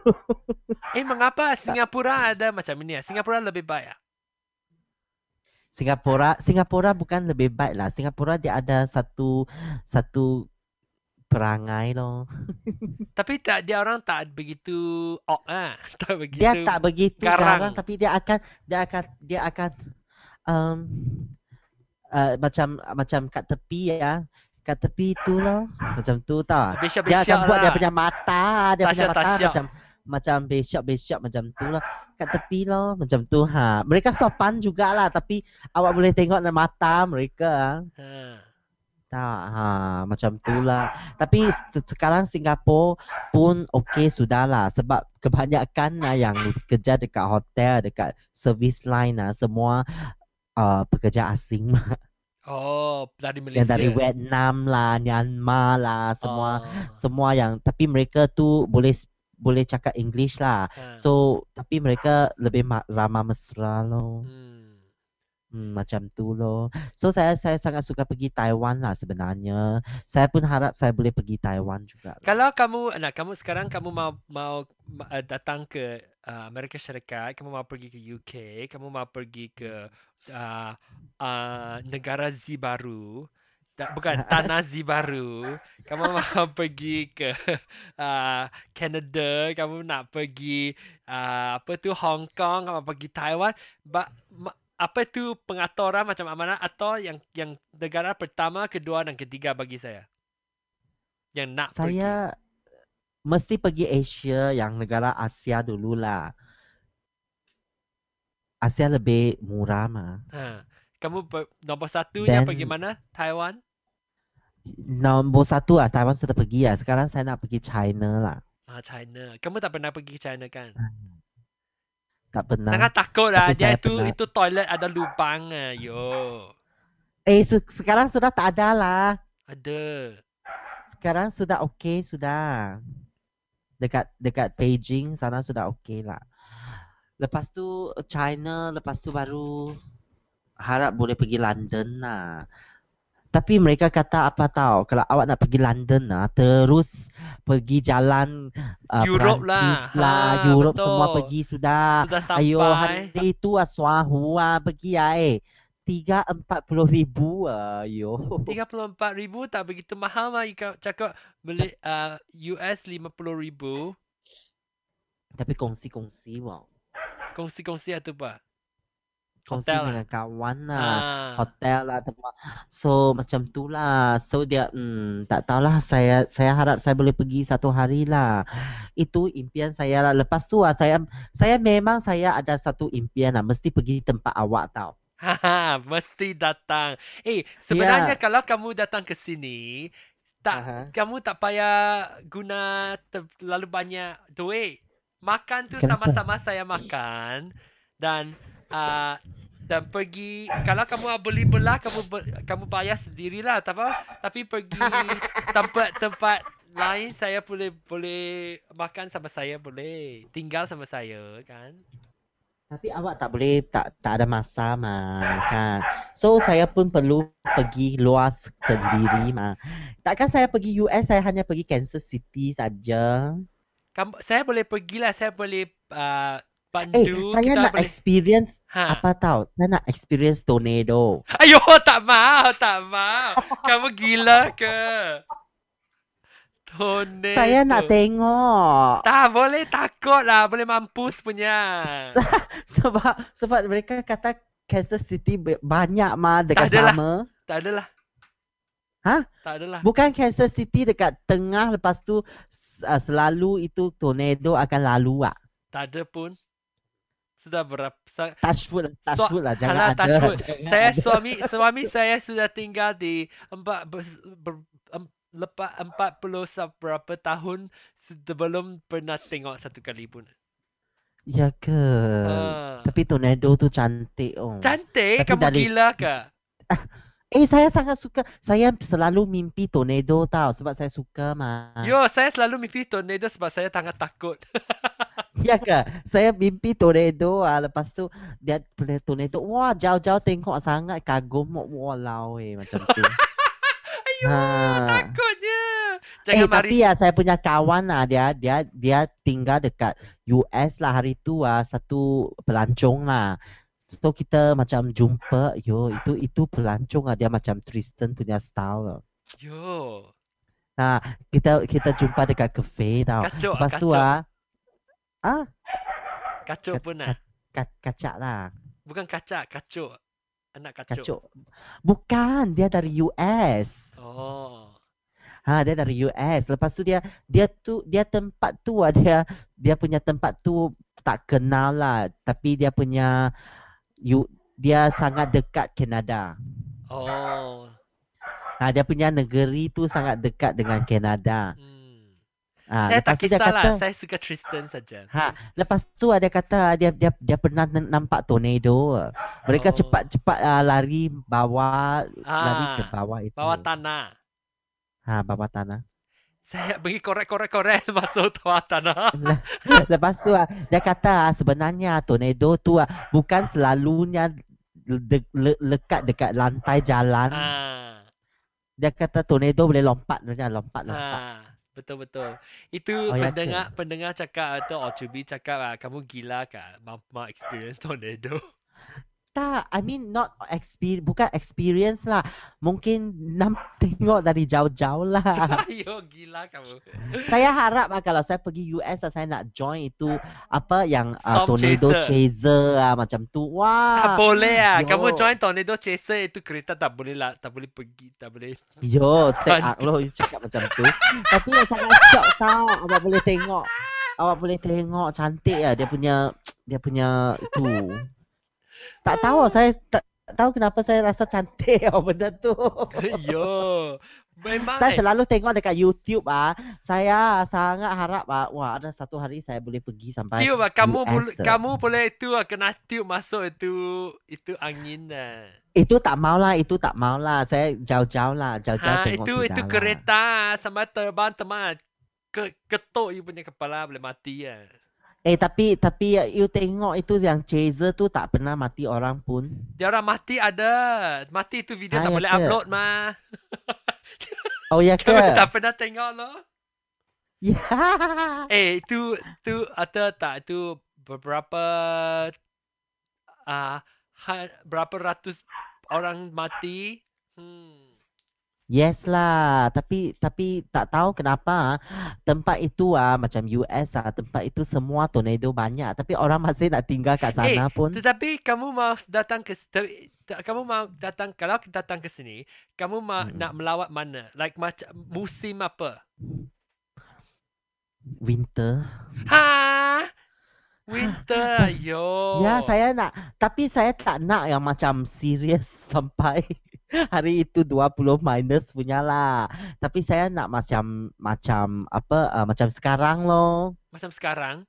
Eh, mengapa Singapura ada macam ini? ya? Singapura lebih baik. ah? Singapura Singapura bukan lebih baik lah. Singapura dia ada satu satu perangai loh. (laughs) Tapi tak dia orang tak begitu ok ah. (laughs) Tak begitu. Dia tak begitu garang. garang, tapi dia akan dia akan dia akan um, uh, macam macam kat tepi ya. Kat tepi tu loh. Macam tu tau. Dia akan buat dia lah. punya mata, dia punya mata Tasyak-tasyak. macam macam besok-besok macam tu lah. Kat tepi loh, macam tu ha. Mereka sopan jugalah tapi awak boleh tengok dalam mata mereka. Ha. Tak, ha, macam tu lah. Tapi se- sekarang Singapura pun okey sudah lah. Sebab kebanyakan lah yang kerja dekat hotel, dekat service line lah. Semua uh, pekerja asing lah. (laughs) Oh, dari Malaysia. Yang dari Vietnam lah, Myanmar lah. Semua Oh. semua yang tapi mereka tu boleh boleh cakap English lah. Ha. So tapi mereka lebih ma- ramah mesra loh. Hmm. Hmm, macam tu loh. So saya saya sangat suka pergi Taiwan lah sebenarnya. Saya pun harap saya boleh pergi Taiwan juga. lah. Kalau kamu nah kamu sekarang kamu mau mau ma- uh, datang ke uh, Amerika Syarikat, kamu mau pergi ke UK, kamu mau pergi ke uh, uh, negara Z baru, da, (laughs) bukan tanah Z baru, kamu (laughs) mau pergi ke uh, (laughs) Canada, kamu nak pergi uh, apa tu Hong Kong, kamu pergi Taiwan, ba, ma, apa tu pengaturan macam mana atau yang yang negara pertama, kedua dan ketiga bagi saya? Yang nak pergi. Saya mesti pergi Asia yang negara Asia dulu lah. Asia lebih murah mah. Ha. Kamu nombor satunya Then- pergi mana? Taiwan? Nombor satu lah Taiwan sudah pergi lah. Sekarang saya nak pergi China lah. Ah, China. Kamu tak pernah pergi China kan? Tak pernah. Sangat takut lah. Tapi Dia itu pernah. itu toilet ada lubang ah. Yo. Eh su- sekarang sudah tak ada lah. Ada. Sekarang sudah okey sudah. Dekat dekat Beijing sana sudah okey lah. Lepas tu China, lepas tu baru harap boleh pergi London lah. Tapi mereka kata apa tahu kalau awak nak pergi London lah terus pergi jalan uh, Europe Perancis lah. lah, Ha, Europe betul. semua pergi sudah. Sudah sampai. Ayo hari tu ah suahu ah pergi ah eh. Tiga empat puluh ribu. Ayo. 34 ribu tak begitu mahal mah. You ka- cakap beli uh, US 50 ribu. Tapi kongsi-kongsi wow. Kongsi-kongsi atau apa? Kongsi Hotel lah. dengan kawan lah. Ah. hotel lah tempat. So macam tu lah. So dia hmm, tak tahulah saya saya harap saya boleh pergi satu hari lah. Itu impian saya lah. Lepas tu lah saya saya memang saya ada satu impian lah mesti pergi tempat awak tau. Haha, (laughs) mesti datang. Eh, sebenarnya Ya. kalau kamu datang ke sini, tak Aha. kamu tak payah guna terlalu banyak duit. Makan tu sama-sama saya makan dan uh, dan pergi kalau kamu beli belah kamu ber, kamu bayar sendirilah tak apa tapi pergi (laughs) tempat-tempat lain saya boleh boleh makan sama saya boleh tinggal sama saya kan Tapi awak tak boleh tak tak ada masa mah kan. So saya pun perlu pergi luar sendiri mah. Takkan saya pergi US saya hanya pergi Kansas City saja. Kamu saya boleh pergilah saya boleh uh, Eh, pandu saya kita nak boleh experience ha apa tahu? Saya nak experience tornado. Ayo, (laughs) tak mau, tak mau. Kamu gila ke? Tornado. Saya nak tengok. Tak boleh takut lah. Boleh mampus punya. (laughs) Sebab sebab mereka kata Kansas City banyak mah dekat adalah. sama. Tak adalah. Hah? Tak adalah. Bukan Kansas City dekat tengah lepas tu uh, selalu itu tornado akan lalu ah. Tak ada pun. Sudah berapa? Sa- Touch wood, touch So- wood lah. Jangan ada. touch wood. (laughs) jangan saya ada. suami suami saya sudah tinggal di empat ber, ber, lepas empat puluh berapa tahun sebelum pernah tengok satu kali pun. Ya ke? Ah. Tapi tornado tu cantik oh. Cantik, Tapi kamu dari- gila ke? (laughs) Eh saya sangat suka. Saya selalu mimpi tornado tau sebab saya suka mah. Yo, saya selalu mimpi tornado sebab saya sangat takut. (laughs) Ya ke? Saya mimpi tornado ah lepas tu dia boleh tornado. Wah, jauh-jauh tengok sangat kagum walau eh macam tu. (laughs) Ayo, Ha. takutnya. Eh Jangan tapi mari. ya saya punya kawan lah dia dia dia tinggal dekat US lah hari tu ah satu pelancong lah. So kita macam jumpa yo itu itu pelancong ah dia macam Tristan punya style. lah. Yo, Nah, kita kita jumpa dekat cafe tau. kacau, Lepas tu kacau. ah ah Kacau pun lah. kat, kacak lah. Bukan kacak, kacau. Anak kacau. Kacuk. Bukan, dia dari US. Oh. Ha, dia dari US. Lepas tu dia dia tu dia tempat tu ah, dia dia punya tempat tu tak kenal lah, tapi dia punya you dia sangat dekat Kanada. Oh. Ha, dia punya negeri tu sangat dekat dengan Kanada. Hmm. Ha, saya tak tu dia kisah lah. kata, Saya suka Tristan saja. Ha, lepas tu ada kata dia dia dia pernah nampak tornado. Mereka Oh. cepat-cepat uh, lari bawah lari ke Ah, bawah itu. Bawah tanah. Ha, bawah tanah. Saya pergi korek-korek-korek masuk bawah tanah. (laughs) Lepas tu ah, dia kata ah, sebenarnya tornado tu ah, bukan selalunya de- le- lekat dekat lantai jalan. Ah. Dia kata tornado boleh lompat saja, lompat-lompat. Ah. Betul betul. Itu Oh, ya ke? pendengar pendengar cakap atau Ochubi cakap ah, kamu gila kah? Mau, mau experience tornado. (laughs) Tak, I mean not experience, bukan experience lah. Mungkin nam (laughs) tengok dari jauh-jauh lah. (laughs) Ayo gila kamu. saya harap ah, kalau saya pergi US ah, saya nak join itu apa yang Storm tornado chaser. chaser ah, macam tu. Ah, Wah. boleh ah. yo. Kamu join tornado chaser itu kereta tak boleh lah, tak boleh pergi, tak boleh. Yo, (laughs) tak lo cakap macam tu. Tapi yang sangat shock tau. Awak boleh tengok. Awak boleh tengok cantik lah dia punya dia punya itu. Tak tahu saya tak tahu kenapa saya rasa cantik (laughs) oh, benda tu. (laughs) Yo. Memang saya eh, selalu tengok dekat YouTube ah. Saya sangat harap ah wah ada satu hari saya boleh pergi sampai tiup ah. Kamu US, boleh, ah. kamu boleh itu ah, kena tiup masuk itu itu angin lah. itu tak mau lah, itu tak mau lah. Saya jauh-jauh lah, jauh-jauh Ha, tengok itu itu lah. kereta sama terbang teman ke ketuk you punya kepala boleh mati ya. Eh tapi tapi you tengok itu yang chaser tu tak pernah mati orang pun. Dia orang mati ada. Mati itu video Ah, tak ya boleh ke? upload mah. Oh ya (laughs) ke? Tak pernah tengok loh. Ya. Eh, itu tu ada tak itu beberapa ah uh, berapa ratus orang mati. Hmm. Yes lah, tapi tapi tak tahu kenapa tempat itu ah macam US ah tempat itu semua tornado banyak tapi orang masih nak tinggal kat Eh, sana pun. Tetapi kamu mau datang ke kamu mau datang kalau kita datang ke sini, kamu mau Mm-mm. nak melawat mana? Like macam musim apa? Winter. Ha? Winter, (laughs) yo. Ya, saya nak tapi saya tak nak yang macam serius sampai hari itu 20 minus punya lah. Tapi saya nak macam macam apa uh, macam sekarang loh. macam sekarang.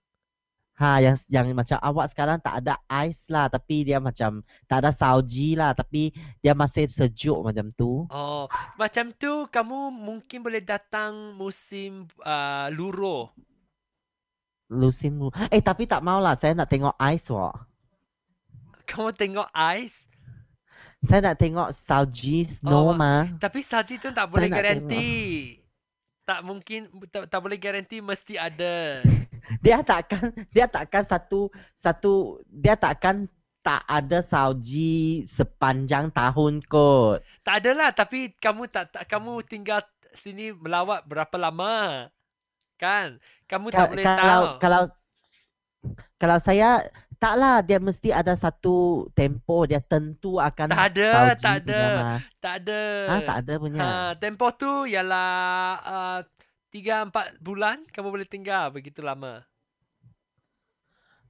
Ha yang yang macam awak sekarang tak ada ice lah tapi dia macam tak ada salji lah tapi dia masih sejuk macam tu. Oh, macam tu kamu mungkin boleh datang musim uh, luruh. Lusim lu. Eh tapi tak mau lah saya nak tengok ice wak. Kamu tengok ice, Saya nak tengok salji snow Oh, mah. tapi salji tu tak boleh garanti. Tak mungkin tak, tak boleh garanti mesti ada. (laughs) Dia takkan dia takkan satu satu dia takkan tak ada salji sepanjang tahun kot. Tak adalah tapi kamu tak, tak kamu tinggal sini melawat berapa lama? Kan? Kamu tak Ka- boleh kalau tahu. kalau kalau saya taklah dia mesti ada satu tempo dia tentu akan Tak ada, tak ada. mah. Tak ada. Ha, tak ada punya. Ha, tempoh tu ialah uh, 3-4 bulan kamu boleh tinggal begitu lama.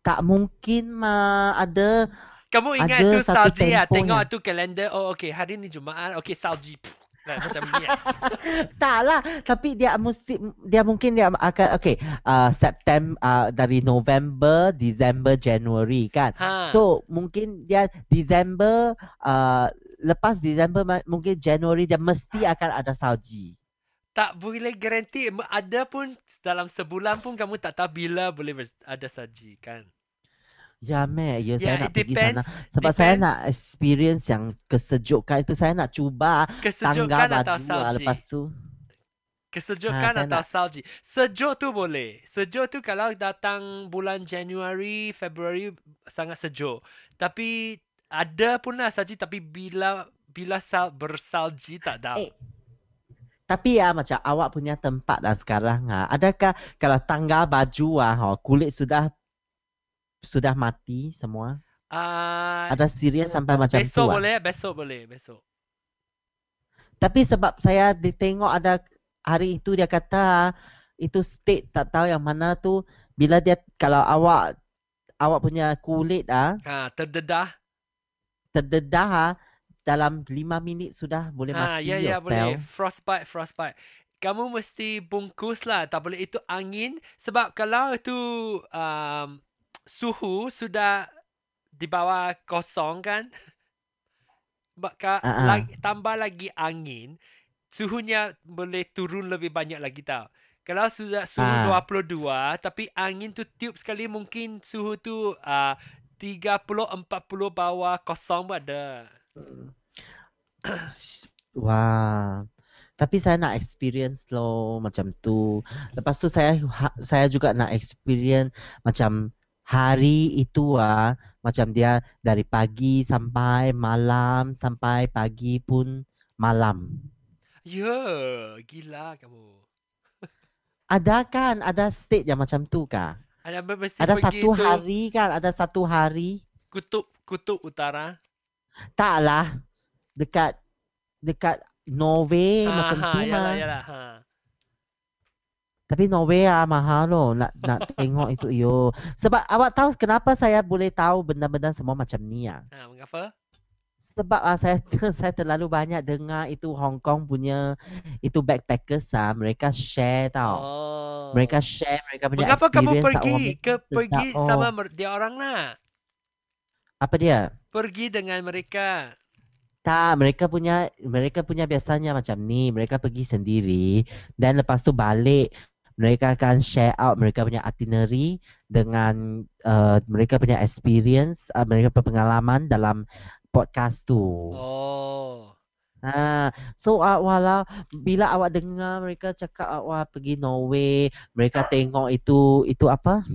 Tak mungkin mah ada Kamu ingat Ada tu salji ya? Tengok tu kalender. Oh, okay. Hari ni Jumaat. Okay, salji. Lah, macam ni. (laughs) tak lah tapi dia mesti dia mungkin dia akan okay uh, September uh, dari November, December, January kan. Ha. So mungkin dia December uh, lepas December mungkin January dia mesti akan ada salji. tak boleh garanti. M- Ada pun dalam sebulan pun kamu tak tahu bila boleh ada salji kan. Ya meh, ya saya Yeah, nak it pergi depends. sana sebab saya depends. nak experience yang kesejukan itu saya nak cuba Kesejukan tangga atau baju lah salji? lepas tu. Kesejukan Ha, saya atau nak- salji? Sejuk tu boleh. Sejuk tu kalau datang bulan Januari, Februari sangat sejuk. Tapi ada pun lah salji tapi bila bila sal, bersalji tak tahu. Eh, Tapi ya macam awak punya tempat lah sekarang ah. Adakah kalau tangga baju ah oh, kulit sudah sudah mati semua? Ah, Ada serius sampai macam tu besok ah. boleh, besok boleh, besok. Tapi sebab saya ditengok ada hari itu dia kata ah, itu state tak tahu yang mana tu bila dia kalau awak awak punya kulit ah Ha, terdedah. terdedah ah, dalam 5 minit sudah boleh Ha, mati ya ya yourself. boleh. Frostbite, frostbite. Kamu mesti bungkus lah. Tak boleh itu angin. Sebab kalau itu um, suhu sudah di bawah kosong kan. (laughs) Maka Ah, ah. lagi, tambah lagi angin. Suhunya boleh turun lebih banyak lagi tau. Kalau sudah suhu Ah. 22 tapi angin tu tiup sekali mungkin suhu tu uh, 30-40 bawah kosong pun ada. (clears throat) Wah. Tapi saya nak experience loh macam tu. Lepas tu saya ha- saya juga nak experience macam hari itu ah macam dia dari pagi sampai malam sampai pagi pun malam. Ya, gila kamu. (laughs) Ada kan ada state yang macam tu kah? Ada mesti Ada satu tu hari kan, ada satu hari. kutub kutub utara. Taklah dekat dekat Norway macam tu yalah, mah. yalah, ha. Tapi Norway ah mahal loh nak nak tengok itu yo. Sebab awak tahu kenapa saya boleh tahu benda-benda semua macam ni ah? Ha, mengapa? Sebab ah (laughs) saya saya terlalu banyak dengar itu Hong Kong punya itu backpackers ah mereka share tau. Oh. Mereka share mereka punya Mengapa kamu experience pergi ke pergi oh. sama dia orang lah? apa dia? Pergi dengan mereka. Tak, mereka punya mereka punya biasanya macam ni. Mereka pergi sendiri dan lepas tu balik mereka akan share out mereka punya itinerary dengan uh, mereka punya experience, uh, mereka punya pengalaman dalam podcast tu. Oh. Ha, so uh, walau bila awak dengar mereka cakap awak pergi Norway, mereka tengok itu itu apa?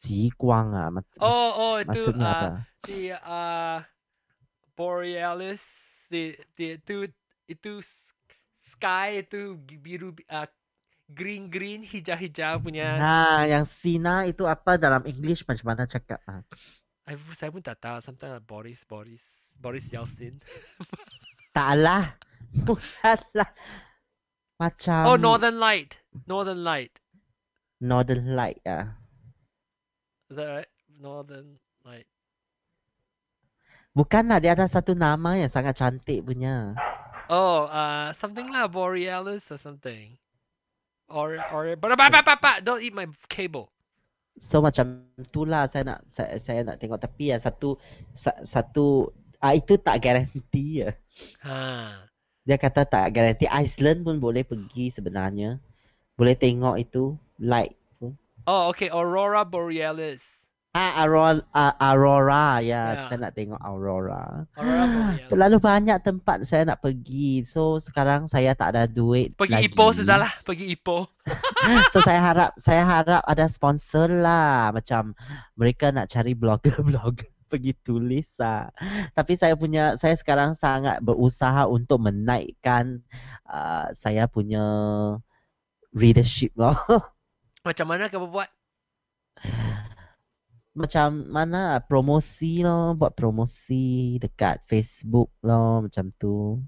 Jiguang ah. mat- Oh, oh itu maksudnya uh, apa? di uh, Borealis di, di itu itu sky itu biru uh, green green hijau hijau punya. Nah, yang Sina itu apa dalam English macam mana cakap ah? I, saya pun tak tahu. Something like Boris Boris Boris Yeltsin. (laughs) Taklah. Bukanlah. Macam oh, Northern Light. Northern Light. Northern Light ah. Is that right? Northern Light. Bukanlah dia ada satu nama yang sangat cantik punya. Oh, uh, something like Borealis or something. Or or but but but, but don't eat my cable. So macam itulah saya nak saya, saya nak tengok tapi yang satu sa, satu ah itu tak garanti ya. Ha. Dia kata tak garanti Iceland pun boleh pergi sebenarnya. Boleh tengok itu light tu. Oh, okay. Aurora Borealis. Ah Aurora ah, Aurora ya, Ya. saya nak tengok Aurora. Aurora Borealis. Terlalu banyak tempat saya nak pergi. So sekarang saya tak ada duit Pergi lagi. Ipoh sudahlah. Pergi Ipoh. So saya harap saya harap ada sponsor lah macam mereka nak cari blogger-blogger (laughs) pergi tulis lah. Tapi saya punya saya sekarang sangat berusaha untuk menaikkan uh, saya punya readership loh. (laughs) Macam mana kamu buat? Macam mana promosi loh, buat promosi dekat Facebook loh macam tu.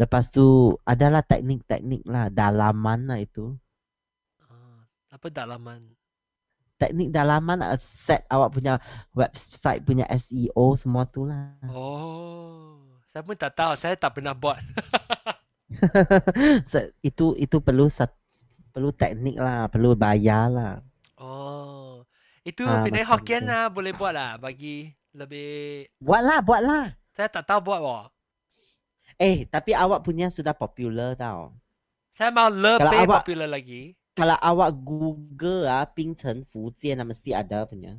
Lepas tu adalah teknik-teknik lah dalaman lah itu. Ah, apa dalaman? teknik dalaman uh, set awak punya website punya SEO semua tu lah. Oh, saya pun tak tahu. Saya tak pernah buat. (laughs) Itu itu perlu perlu teknik lah, perlu bayar lah. Oh, itu Ah, Penang macam Hokkien lah boleh buat lah bagi lebih. Buatlah, buatlah. Saya tak tahu buat wah. Eh, tapi awak punya sudah popular tau. Saya mau lebih awak- popular lagi. Kalau awak Google ah, Pingchen Fujian ah, mesti ada punya.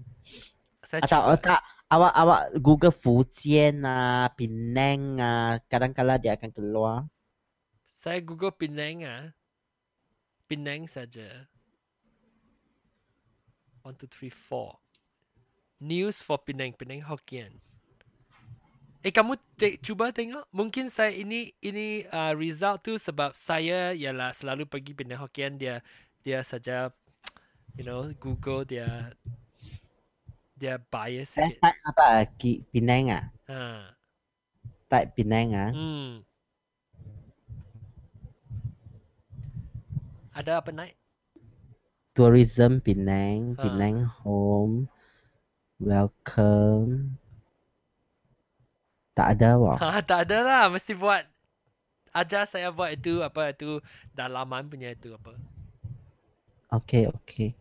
Saya Atau cuba. tak, awak awak Google Fujian ah, Penang ah, kadang-kala dia akan keluar. Saya Google Penang ah. Penang saja. One, two, three, four. News for Penang, Penang Hokkien. Eh kamu te- cuba tengok. Mungkin saya ini ini uh, result tu sebab saya ialah selalu pergi Penang Hokkien dia dia saja you know Google dia dia bias sikit. type apa? Ki, Penang ah. Ha. Type Penang ah. Hmm. Ada apa naik? Tourism Penang, Ha. Penang home, welcome. Tak ada wah. Ha, tak ada lah. Mesti buat. Ajar saya buat itu apa itu dalaman punya itu apa. Okay, okay.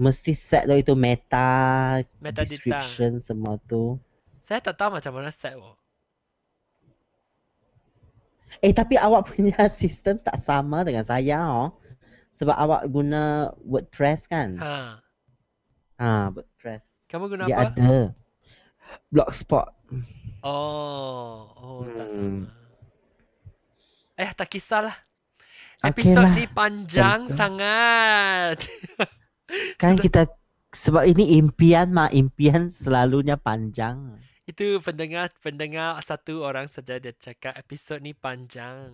Mesti set tu itu meta, Metadata. description semua tu. Saya tak tahu macam mana set oh. Eh tapi awak punya (laughs) sistem tak sama dengan saya oh. Sebab awak guna WordPress kan? Ha. Ha, WordPress. Kamu guna Dia apa? ada. Blogspot. Oh, oh tak Hmm. sama. Eh, tak kisahlah. Episod lah. ni panjang Macam tu. sangat. (laughs) Kan kita sebab ini impian mah impian selalunya panjang. Itu pendengar-pendengar satu orang saja dia cakap episod ni panjang.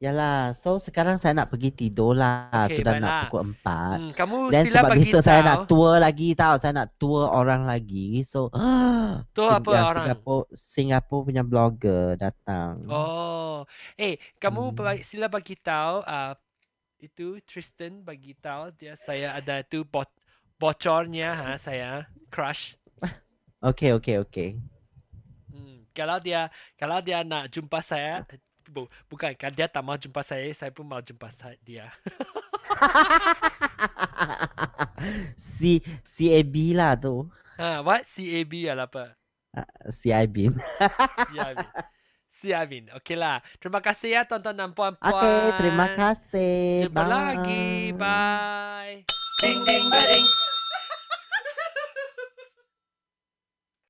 Yalah, so sekarang saya nak pergi tidur lah. Okey, Sudah baiklah. nak pukul 4. Hmm, kamu Dan sila sebab bagi besok saya nak tour lagi tau. Saya nak tour orang lagi. So, (gasps) Tour apa orang? Singapore, Singapore punya blogger datang. Oh, eh, kamu Hmm. sila bagi tahu uh, itu Tristan bagi tahu dia saya ada tu bo bocornya ha saya crush. (laughs) Okay, okay, okay. Hmm, kalau dia kalau dia nak jumpa saya bu, bukan kan dia tak mau jumpa saya, saya pun mau jumpa dia. (laughs) si CAB lah tu. Ha, what CAB adalah apa? CIB. CAB. Siapin. Okey lah. Terima kasih ya tonton dan puan-puan. Okey, terima kasih. Jumpa Bye. lagi. Bye. Ding ding ding,